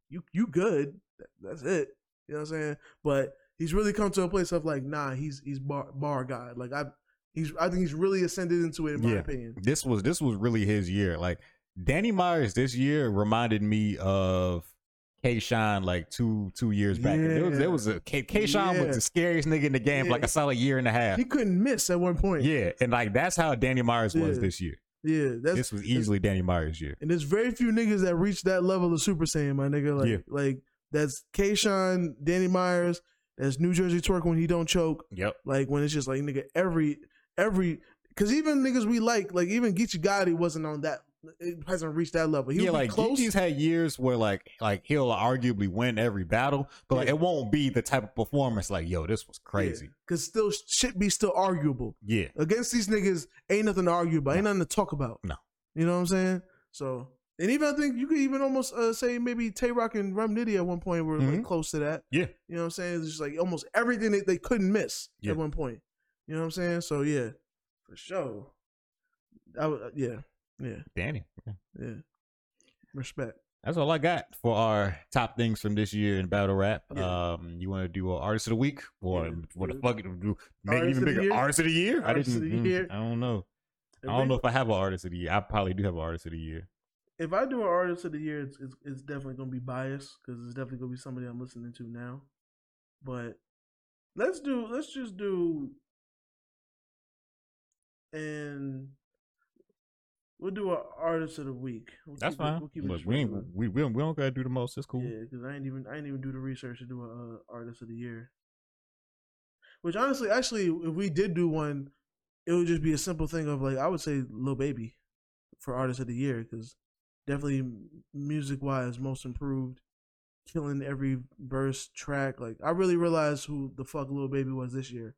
you, you good. That's it. You know what I'm saying? But he's really come to a place of like, nah, he's he's bar bar god. Like I, he's I think he's really ascended into it in my Yeah. opinion. this was this was really his year. Like Danny Myers this year reminded me of K Shine like two two years back. There was there Yeah. was a K K Shine Yeah. was the scariest nigga in the game for like Yeah. a solid year and a half. He couldn't miss at one point. Yeah, and like that's how Danny Myers was this year. yeah. That's this was easily Danny Myers' year. And there's very few niggas that reach that level of Super Saiyan, my nigga. Like, Yeah. like that's K Shine, Danny Myers, that's New Jersey Twerk when he don't choke. Yep. Like when it's just like nigga, every every because even niggas we like, like even Geechi Gotti wasn't on that. It hasn't reached that level. He yeah, like close. Had years where like like he'll arguably win every battle, but like it won't be the type of performance like yo, this was crazy. Because still shit be still arguable Yeah. against these niggas. Ain't nothing to argue about. Ain't nothing to talk about. No. You know what I'm saying? So. And even I think you could even almost uh, say maybe Tay Roc and Rum Nitty at one point were like Mhm. close to that. Yeah. You know what I'm saying? It's just like almost everything that they couldn't miss Yeah. at one point. You know what I'm saying? So yeah, for sure. I would, uh, yeah, yeah, Danny. yeah. Respect. That's all I got for our top things from this year in battle rap. Yeah. Um, you want to do a artist of the week or Yeah. what the fuck? Do make Artist even bigger. Artist of the year. Artist I of didn't. the mm, year. I don't know. I don't know if I have an artist of the year. I probably do have an artist of the year. If I do an artist of the year, it's it's, it's definitely gonna be biased because it's definitely gonna be somebody I'm listening to now. But let's do let's just do and We'll do an artist of the week. We'll That's keep fine. we'll keep Look, we ain't we we don't, we don't gotta do the most. It's cool. Yeah, because I ain't even I ain't even do the research to do an uh, artist of the year. Which honestly, actually, if we did do one, it would just be a simple thing of like I would say Lil Baby for artist of the year because definitely music wise most improved, killing every verse track. Like I really realized who the fuck Lil Baby was this year.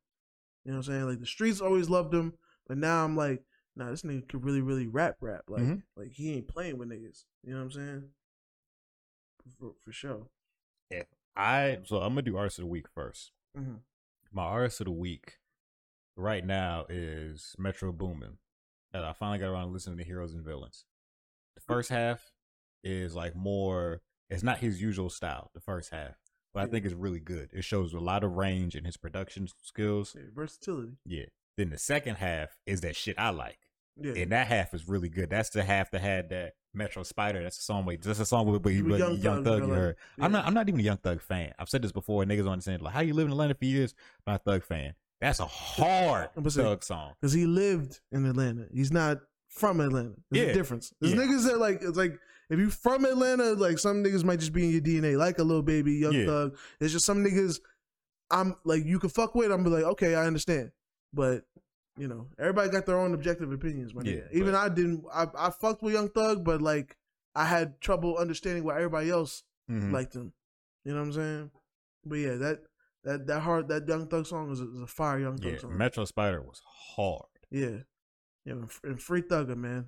You know what I'm saying? Like the streets always loved him, but now I'm like, nah, this nigga could really really rap rap. Like Mhm. like he ain't playing with niggas. You know what I'm saying? For, for sure. I so I'm gonna do artist of the week first. Mhm. My artist of the week right now is Metro Boomin. And I finally got around to listening to Heroes and Villains. The first half is like more. It's not his usual style. The first half, but I think it's really good. It shows a lot of range in his production skills. Yeah, versatility. Yeah. Then the second half is that shit I like. Yeah. And that half is really good. That's the half that had that Metro Spider. That's a song with that's a song with, with, You with Young, Young Thug. You heard. like, I'm not. I'm not even a Young Thug fan. I've said this before. Niggas don't understand like how you live in Atlanta for years. Not a Thug fan. That's a hard Thug song. Because he lived in Atlanta. He's not from Atlanta. There's Yeah. a difference. There's Yeah. niggas that like it's like if you from Atlanta, like some niggas might just be in your DNA, like a little baby, young Yeah. thug. It's just some niggas I'm like you can fuck with, I'm be like, okay, I understand. But you know, everybody got their own objective opinions, my Yeah. Even I didn't I, I fucked with Young Thug, but like I had trouble understanding why everybody else Mhm. liked him. You know what I'm saying? But yeah, that that that hard that Young Thug song is a, is a fire Young Thug yeah, song. Metro Spider was hard. Yeah, yeah, and and free thugger, man.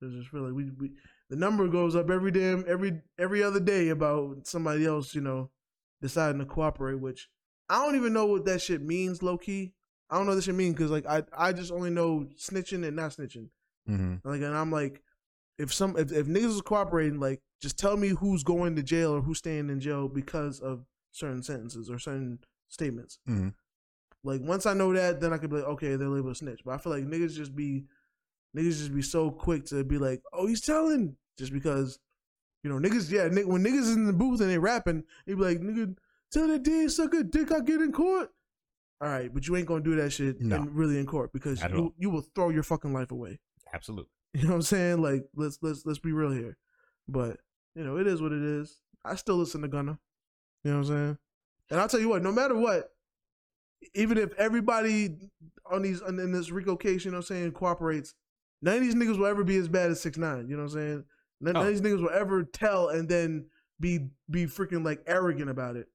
It's just really we, we the number goes up every damn every every other day about somebody else, you know, deciding to cooperate. Which I don't even know what that shit means, low key. I don't know what that shit means because like I I just only know snitching and not snitching. Mm-hmm. Like, and I'm like, if some if, if niggas is cooperating, like, just tell me who's going to jail or who's staying in jail because of certain sentences or certain statements. Mhm. Like, once I know that, then I could be like, okay, they're labeled a snitch. But I feel like niggas just be niggas just be so quick to be like, oh, he's telling just because. You know, niggas, yeah, ni- when niggas is in the booth and they rapping, they be like, nigga, tell the D suck a dick I get in court. All right, but you ain't gonna do that shit No. in, really in court because you, you will throw your fucking life away. Absolutely. [LAUGHS] You know what I'm saying? Like let's let's let's be real here. But you know, it is what it is. I still listen to Gunna. You know what I'm saying? And I'll tell you what, no matter what, even if everybody on these on, in this Rico case, you know what I'm saying, cooperates, none of these niggas will ever be as bad as six nine. You know what I'm saying? None, none Oh. of these niggas will ever tell and then be be freaking like arrogant about it.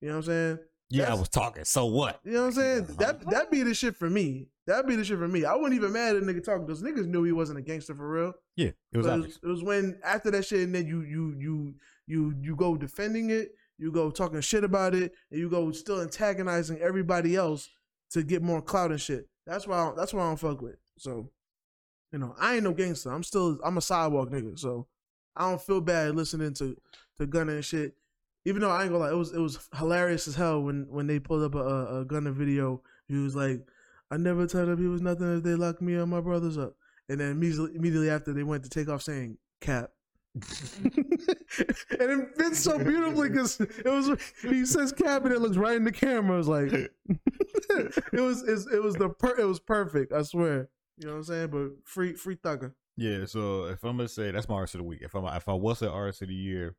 You know what I'm saying? Yeah, I was talking. So what? You know what I'm saying? That that be the shit for me. That be the shit for me. I wasn't even mad at a nigga talking because niggas knew he wasn't a gangster for real. Yeah, it was But obvious. it was when after that shit, and then you you you you you go defending it, you go talking shit about it, and you go still antagonizing everybody else to get more clout and shit. That's why I, that's why I don't fuck with. So, you know, I ain't no gangster. I'm still I'm a sidewalk nigga. So I don't feel bad listening to to Gunna and shit. Even though I ain't gonna lie, it was it was hilarious as hell when when they pulled up a, a, Gunna video. He was like, "I never told them he was nothing if they locked me and my brothers up." And then immediately after, they went to take off saying "cap." [LAUGHS] and it fits so beautifully because it was he says it looks right in the camera. It was like [LAUGHS] it was it's, it was the per, it was perfect. I swear. You know what I'm saying? But free free thugger. Yeah, so if I'm gonna say that's my artist of the week, if I'm if I was an artist of the year,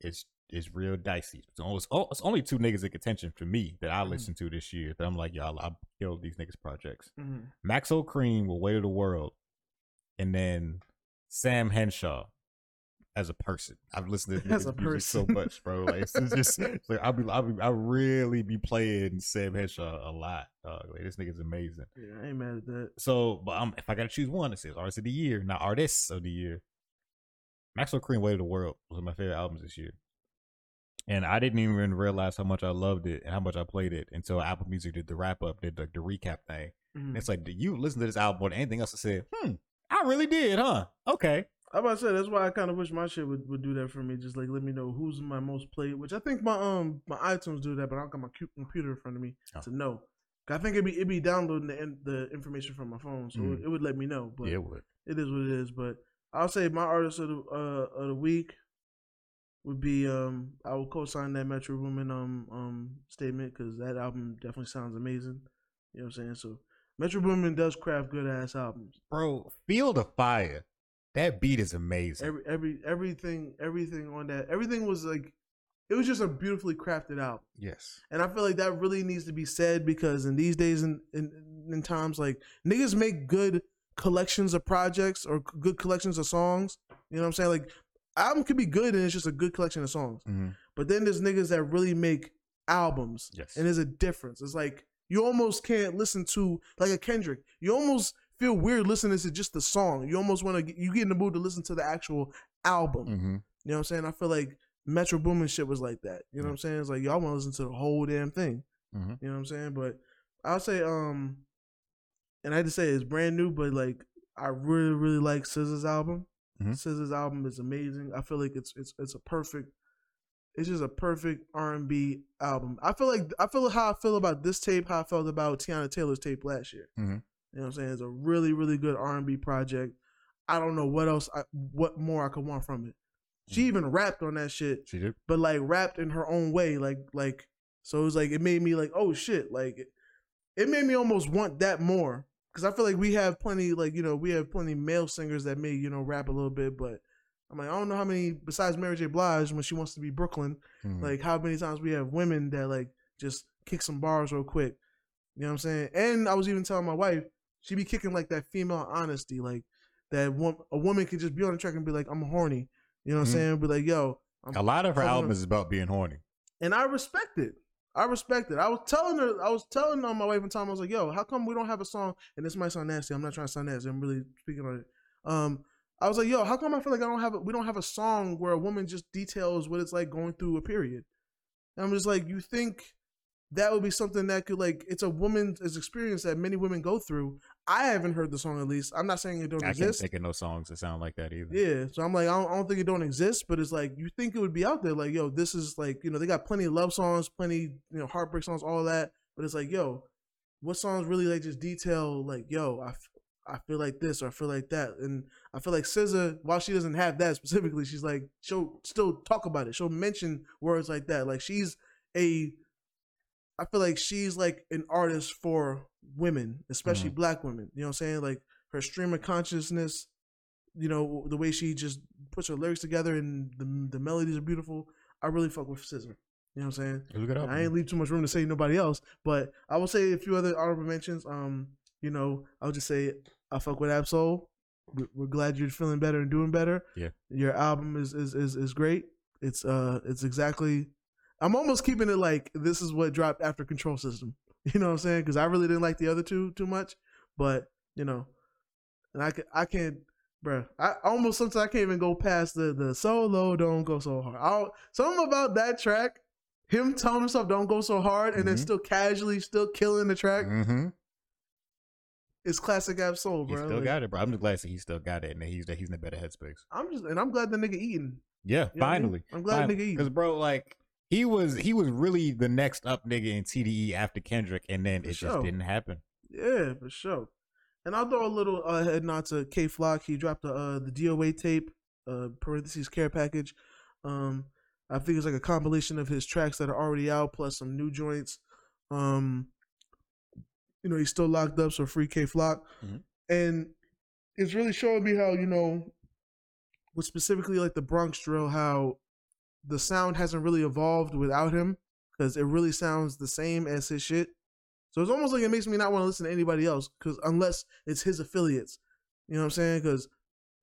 it's it's real dicey. It's only, it's it's only two niggas in contention for me that I Mhm. listened to this year that I'm like, y'all, I killed these niggas projects. Mm-hmm. Maxo Kream will Weight of the World, and then Sam Henshaw as a person. I've listened to [LAUGHS] a music so much, bro. Like it's, just it's like I'll be I'll be I really be playing Sam Henshaw a lot. Dog. Like this nigga's amazing. Yeah, I ain't mad at that. So, but um, if I gotta choose one, it says artist of the year, not artists of the year. Maxo Kream Weight of the World was one of my favorite albums this year. And I didn't even realize how much I loved it and how much I played it until Apple Music did the wrap up, did the, the recap thing. Mhm. And it's like, do you listen to this album than anything else? I said, hmm, I really did, huh? Okay. I'm about to say that's why I kind of wish my shit would, would do that for me. Just like let me know who's my most played, which I think my um my iTunes do that, but I don't got my computer in front of me Oh. to know. I think it'd be it'd be downloading the in- the information from my phone, so Mm. it, it would let me know. But yeah, it would. it is what it is. But I'll say my artist of the uh, of the week would be um I will co-sign that Metro Boomin um um statement because that album definitely sounds amazing. You know what I'm saying? So Metro Boomin does craft good ass albums. Bro, Field of Fire. That beat is amazing. Every every everything everything on that everything was like it was just a beautifully crafted album. yes. And I feel like that really needs to be said because in these days and in, in, in times like niggas make good collections of projects or good collections of songs. You know what I'm saying? Like album could be good and it's just a good collection of songs. hmm But then there's niggas that really make albums. Yes. And there's a difference. It's like you almost can't listen to like a Kendrick. You almost feel weird listening to just the song. You almost want to you get in the mood to listen to the actual album. hmm You know what I'm saying? I feel like Metro Boomin shit was like that. You know what I'm saying? It's like y'all want to listen to the whole damn thing. hmm You know what I'm saying? But I'll say, um, and I had to say it's brand new, but like I really, really like SZA's album. Mhm. SZA's album is amazing. I feel like it's it's it's a perfect. It's just a perfect R and B album. I feel like I feel how I feel about this tape. How I felt about Teyana Taylor's tape last year. Mhm. You know what I'm saying? It's a really, really good R and B project. I don't know what else, I, what more I could want from it. She Mhm. even rapped on that shit She did. but like rapped in her own way like like so it was like it made me like oh shit like it, it made me almost want that more because i feel like we have plenty like you know we have plenty male singers that may you know rap a little bit but i'm like i don't know how many besides mary j blige when she wants to be brooklyn Mhm. like how many times we have women that like just kick some bars real quick you know what i'm saying and i was even telling my wife she be kicking like that female honesty like that one a woman can just be on the track and be like i'm horny you know what Mhm. i'm saying be like yo I'm a lot of her albums is about being horny. and I respect it. I respect it. I was telling her, I was telling on my wife one time, I was like, "Yo, how come we don't have a song?" And this might sound nasty. I'm not trying to sound nasty. I'm really speaking on it. Um, I was like, "Yo, how come I feel like I don't have a, we don't have a song where a woman just details what it's like going through a period?" And I'm just like, you think that would be something that could like it's a woman's experience that many women go through. I haven't heard the song at least. I'm not saying it don't I can't exist. think of no songs that sound like that either. Yeah, so I'm like, I don't, I don't think it don't exist, but it's like you think it would be out there. Like, yo, this is like, you know, they got plenty of love songs, plenty, you know, heartbreak songs, all that. But it's like, yo, what songs really like just detail like, yo, I, f- I feel like this or I feel like that, and I feel like SZA, while she doesn't have that specifically, she's like, she'll still talk about it. She'll mention words like that. Like she's a, I feel like she's like an artist for women, especially black women. You know what I'm saying? Like her stream of consciousness you know the way she just puts her lyrics together and the the melodies are beautiful. I really fuck with SZA. You know what I'm saying? It was a good I ain't leave too much room to say nobody else, but I will say a few other honorable mentions. Um, you know, I'll just say I fuck with Ab Soul. We're, glad you're feeling better and doing better. Yeah. your album is is is, is great. It's uh, it's exactly. I'm almost keeping it like this is what dropped after Control System. [LAUGHS] You know what I'm saying? Because I really didn't like the other two too much, but you know, and I can I can't, bruh. I almost sometimes I can't even go past the the solo. Don't go so hard. I'll, something about that track, him telling himself don't go so hard, and then Mhm. still casually still killing the track. Mm-hmm. It's classic Ab Soul, He bro. still Like, got it, bro. I'm just glad that he still got it and that he's that he's in a better headspace. I'm just and I'm glad the nigga eating. Yeah, You know I mean? finally. I'm glad nigga eating. Because bro, like he was he was really the next up nigga in TDE after Kendrick, and then For it just didn't happen. Yeah, for sure. And I'll throw a little uh, head nod to Kay Flock. He dropped the uh, the DOA tape, uh, parentheses care package. Um, I think it's like a compilation of his tracks that are already out plus some new joints. Um, you know, he's still locked up, so free Kay Flock. Mhm. And it's really showing me how you know, with specifically like the Bronx drill, how the sound hasn't really evolved without him because it really sounds the same as his shit. So it's almost like it makes me not want to listen to anybody else because unless it's his affiliates, you know what I'm saying? Because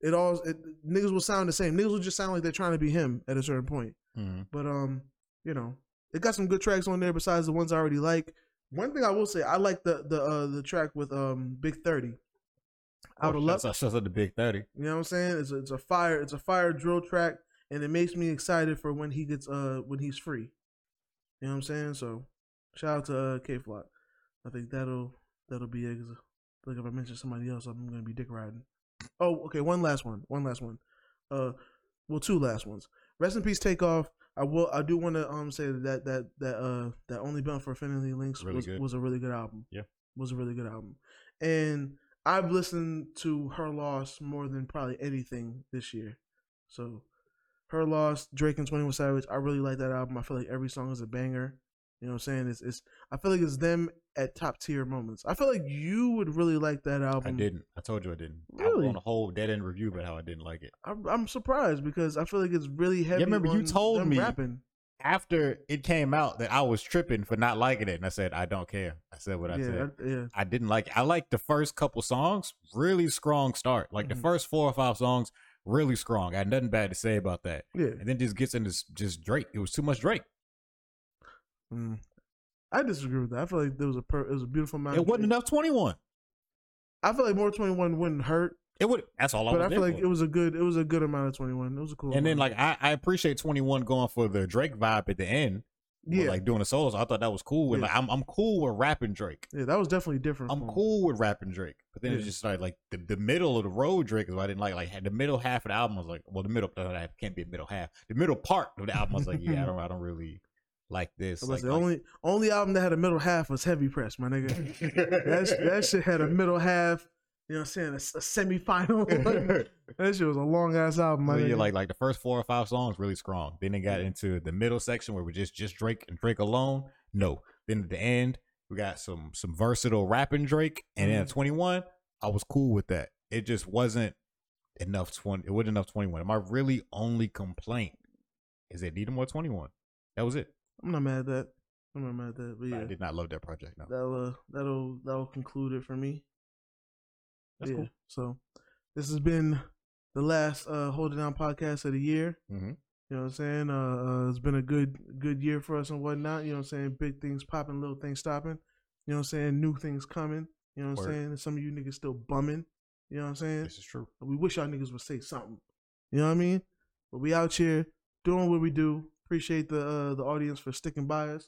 it all it, niggas will sound the same. Niggas will just sound like they're trying to be him at a certain point. Mhm. But um, you know, it got some good tracks on there besides the ones I already like. One thing I will say, I like the the uh, the track with um Big Thirty. Out of Oh, luck. shouts out- to Big Thirty. You know what I'm saying? It's a, it's a fire it's a fire drill track, and it makes me excited for when he gets uh when he's free. You know what I'm saying? So shout out to uh, Kay Flock. I think that'll that'll be it. 'cause I feel like if I mention somebody else, I'm gonna be dick riding. Oh, okay. One last one. One last one. Uh, well, two last ones. Rest in peace. Takeoff. I will. I do want to um say that that that uh that only bound for affinity links Really was good. was a really good album. Yeah. was a really good album, and I've listened to her loss more than probably anything this year. So, her loss, Drake and Twenty One Savage. I really like that album. I feel like every song is a banger. You know what I'm saying? It's it's I feel like it's them at top tier moments. I feel like you would really like that album. I didn't. I told you I didn't. Really? I on a whole dead end review about how I didn't like it. I'm, I'm surprised because I feel like it's really heavy. Yeah, remember you told me- rapping. After it came out, that I was tripping for not liking it, and I said I don't care. I said what I yeah, said. I- yeah. I didn't like. It. I liked the first couple songs, really strong start. Like Mhm. the first four or five songs, really strong. I had nothing bad to say about that. Yeah. And then just gets into just Drake. It was too much Drake. Mm. I disagree with that. I feel like there was a per- it was a beautiful amount. It wasn't enough twenty one. I feel like more twenty one wouldn't hurt, It would. That's all I but I feel like for. it was a good it was a good amount of twenty one. It was a cool. And then like I, I appreciate twenty one going for the Drake vibe at the end. yeah, like doing the solos. I thought that was cool. And Yeah. like I'm I'm cool with rapping Drake. yeah, that was definitely different. I'm cool with rapping Drake. But then it just started like the, the middle of the road Drake is what I didn't like. Like the middle half of the album I was like, well the middle that can't be a middle half. The middle part of the album I was like, yeah, I [LAUGHS] don't I don't really like this. Like, the like- only only album that had a middle half was Heavy Press, my nigga. that that shit had a middle half. You know what I'm saying? A, a semifinal. [LAUGHS] that shit was a long ass album, my But yeah, nigga. like like the first four or five songs really strong. Then they got into the middle section where we just just Drake and Drake alone. No. Then at the end we got some some versatile rapping Drake, and then at Mhm. 21, I was cool with that. It just wasn't enough 20. It wasn't enough 21. My really only complaint is it needed more 21. That was it. I'm not mad at that. I'm not mad at that. But yeah, I did not love that project. No, that'll uh, that'll that'll conclude it for me. that's yeah. cool. So this has been the last uh Hold It Down podcast of the year. Mhm. You know what I'm saying? Uh, uh it's been a good good year for us and whatnot. You know what I'm saying? Big things popping, little things stopping. You know what I'm saying? New things coming. You know what I'm saying? And some of you niggas still bumming. You know what I'm saying? This is true. We wish y'all niggas would say something. You know what I mean? But we out here doing what we do. Appreciate the uh, the audience for sticking by us.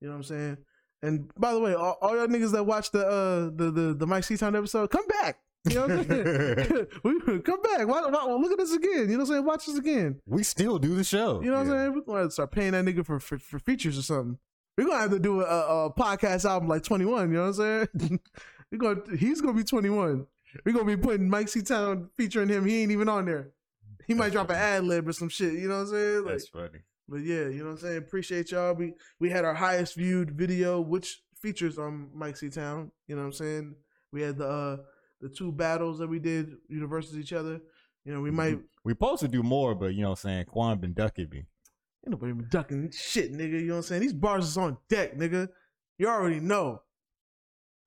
You know what I'm saying? And by the way, all, all y'all niggas that watched the uh the the, the Mike C Town episode, come back. You know what I'm saying? [LAUGHS] [LAUGHS] we, come back. Why, why, look at this again. You know what I'm saying? Watch this again. We still do the show. You know what Yeah. I'm saying? We're gonna to start paying that nigga for, for, for features or something. We're gonna have to do a, a podcast album like 21. You know what I'm saying? [LAUGHS] We're gonna he's gonna be 21. We're gonna be putting Mike C Town featuring him. He ain't even on there. He might drop an ad lib or some shit. You know what I'm saying? Like, That's funny. But yeah, you know what I'm saying. Appreciate y'all. We we had our highest viewed video, which features on Mike C Town. You know what I'm saying. We had the uh the two battles that we did, versus each other. You know, we might We supposed to do more, but you know what I'm saying? Quan been ducking me. Ain't nobody been ducking shit, nigga. You know what I'm saying? These bars is on deck, nigga. You already know.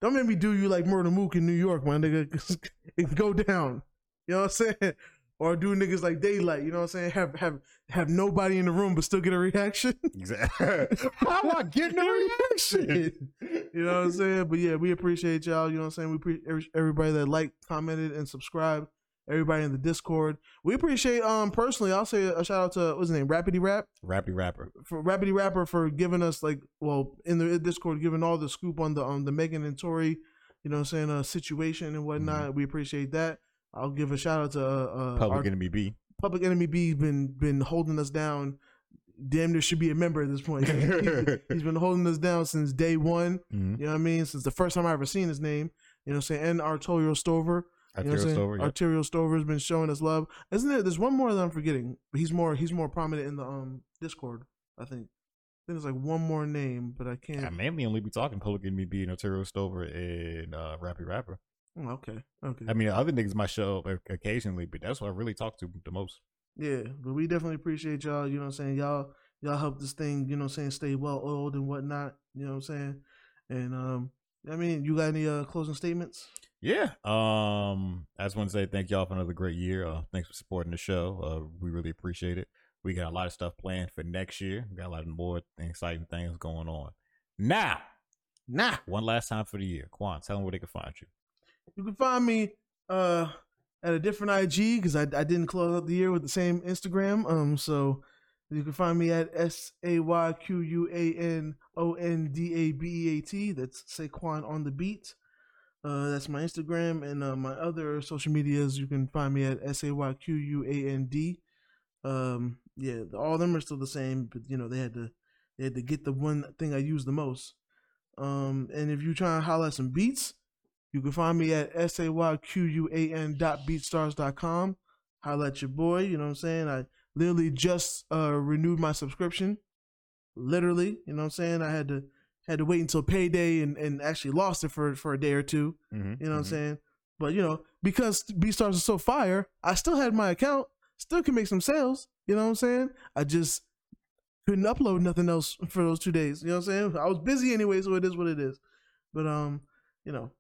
Don't make me do you like Murda Mook in New York, my nigga. it [LAUGHS] go down. You know what I'm saying? Or do niggas like Daylyt, you know what I'm saying? Have have have nobody in the room but still get a reaction. [LAUGHS] Exactly. How am I getting a reaction? [LAUGHS] you know what I'm saying? But yeah, we appreciate y'all. You know what I'm saying? We appreciate everybody that liked, commented, and subscribed. Everybody in the Discord. We appreciate um personally. I'll say a shout out to what's his name, Rapidy Rap. Rappy rapper. for Rapidy Rapper for giving us like well in the Discord giving all the scoop on the on the Megan and Tory, you know what I'm saying, uh situation and whatnot. We appreciate that. I'll give a shout out to uh, uh Public our Enemy B. Public Enemy B been been holding us down. Damn there should be a member at this point. [LAUGHS] He's- been holding us down since day one. Mhm. You know what I mean? Since the first time I ever seen his name. You know what I'm saying? And Arturo Stover. You know I'm Arterial saying? Stover. yep. Arterial Stover has been showing us love. Isn't there? There's one more that I'm forgetting. But he's more. He's more prominent in the um Discord. I think. I think there's like one more name, but I can't. I mainly only be talking Public Enemy B and Arterial Stover and uh, Rappy Rapper. Oh, okay. Okay. I mean, other niggas might show up occasionally, but that's what I really talk to the most. yeah, but we definitely appreciate y'all. You know what I'm saying? Y'all, y'all help this thing. You know what I'm saying? Stay well oiled and whatnot. You know what I'm saying? And um, I mean, you got any uh closing statements? Yeah. Um, I just want to say thank y'all for another great year. Uh, thanks for supporting the show. Uh, we really appreciate it. We got a lot of stuff planned for next year. We got a lot of more exciting things going on. Now, Nah. one last time for the year. Quan, tell them where they can find you. You can find me uh at a different IG because I, I didn't close out the year with the same Instagram. Um, so you can find me at S A Y Q U A N O N D A B E A T. That's Saquon on the beat. Uh, that's my Instagram and uh, my other social medias. You can find me at S A Y Q U A N D. Um, yeah, all of them are still the same, but you know they had to they had to get the one thing I use the most. Um, and if you try and holler at some beats, you can find me at S-A-Y-Q-U-A-N dot beatstars dot com. Holla at your boy, you know what I'm saying? I literally just uh renewed my subscription. literally. You know what I'm saying? I had to had to wait until payday and, and actually lost it for for a day or 2 Mhm, You know what I'm mhm. saying? But you know, because BeatStars is so fire, I still had my account, still can make some sales. You know what I'm saying? I just couldn't upload nothing else for those two days. You know what I'm saying? I was busy anyway, so it is what it is. But um, you know,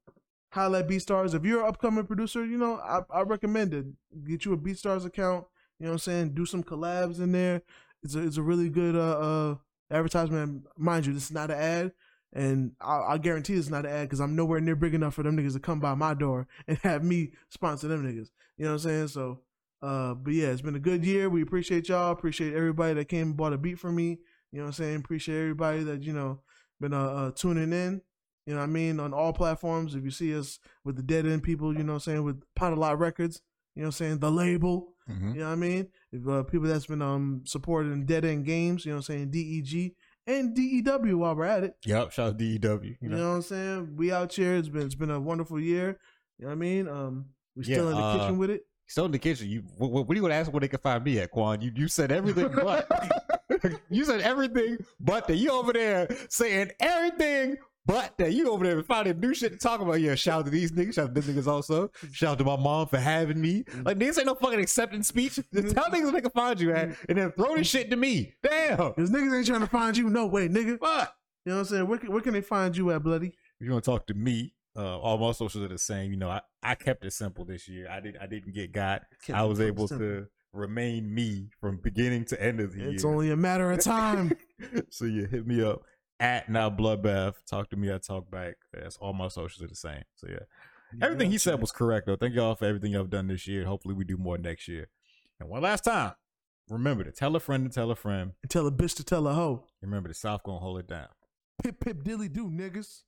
highlight BeatStars. If you're an upcoming producer, you know, I, I recommend it. Get you a BeatStars account. You know what I'm saying? Do some collabs in there. It's a it's a really good uh, uh advertisement. Mind you, this is not an ad. And I, I guarantee it's not an ad because I'm nowhere near big enough for them niggas to come by my door [LAUGHS] and have me sponsor them niggas. You know what I'm saying? So, uh, but yeah, it's been a good year. We appreciate y'all. Appreciate everybody that came and bought a beat from me. You know what I'm saying? Appreciate everybody that, you know, been uh, uh tuning in. You know what I mean? On all platforms. If you see us with the Dead End people, you know what I'm saying? With Pot a Lot Records, you know what I'm saying? The label. Mhm. You know what I mean? If uh, people that's been um supporting Dead End Games, you know what I'm saying? DEG and DEW while we're at it. Yep. Shout out DEW. You You know. know what I'm saying? We out here. It's been it's been a wonderful year. You know what I mean? Um, we Yeah, still in the uh, kitchen with it. Still in the kitchen. You what, what are you gonna ask where they can find me at, Quan? You you said everything but [LAUGHS] [LAUGHS] you said everything but that. You over there saying everything but that. You over there finding new shit to talk about. Yeah, shout out to these niggas. Shout out to them niggas also. Shout out to my mom for having me. Mm-hmm. Like this ain't no fucking acceptance speech. Mm-hmm. Just tell niggas where they can find you at, mm-hmm. and then throw this shit to me. Damn. Cause niggas ain't trying to find you. No way, nigga. Fuck. You know what I'm saying? Where can, where can they find you at, bloody? If you want to talk to me, uh, all my socials are the same. You know, I, I kept it simple this year. I did I didn't get got. Kept I was able simple. to remain me from beginning to end of the It's year. It's only a matter of time. [LAUGHS] so you hit me up at now bloodbath. Talk to me. I talk back. That's all my socials are the same. So yeah, everything he said was correct though. Thank y'all for everything y'all done this year. Hopefully we do more next year. And one last time, remember to tell a friend to tell a friend. Tell a bitch to tell a hoe. Remember the South gonna hold it down. Pip pip dilly do, niggas.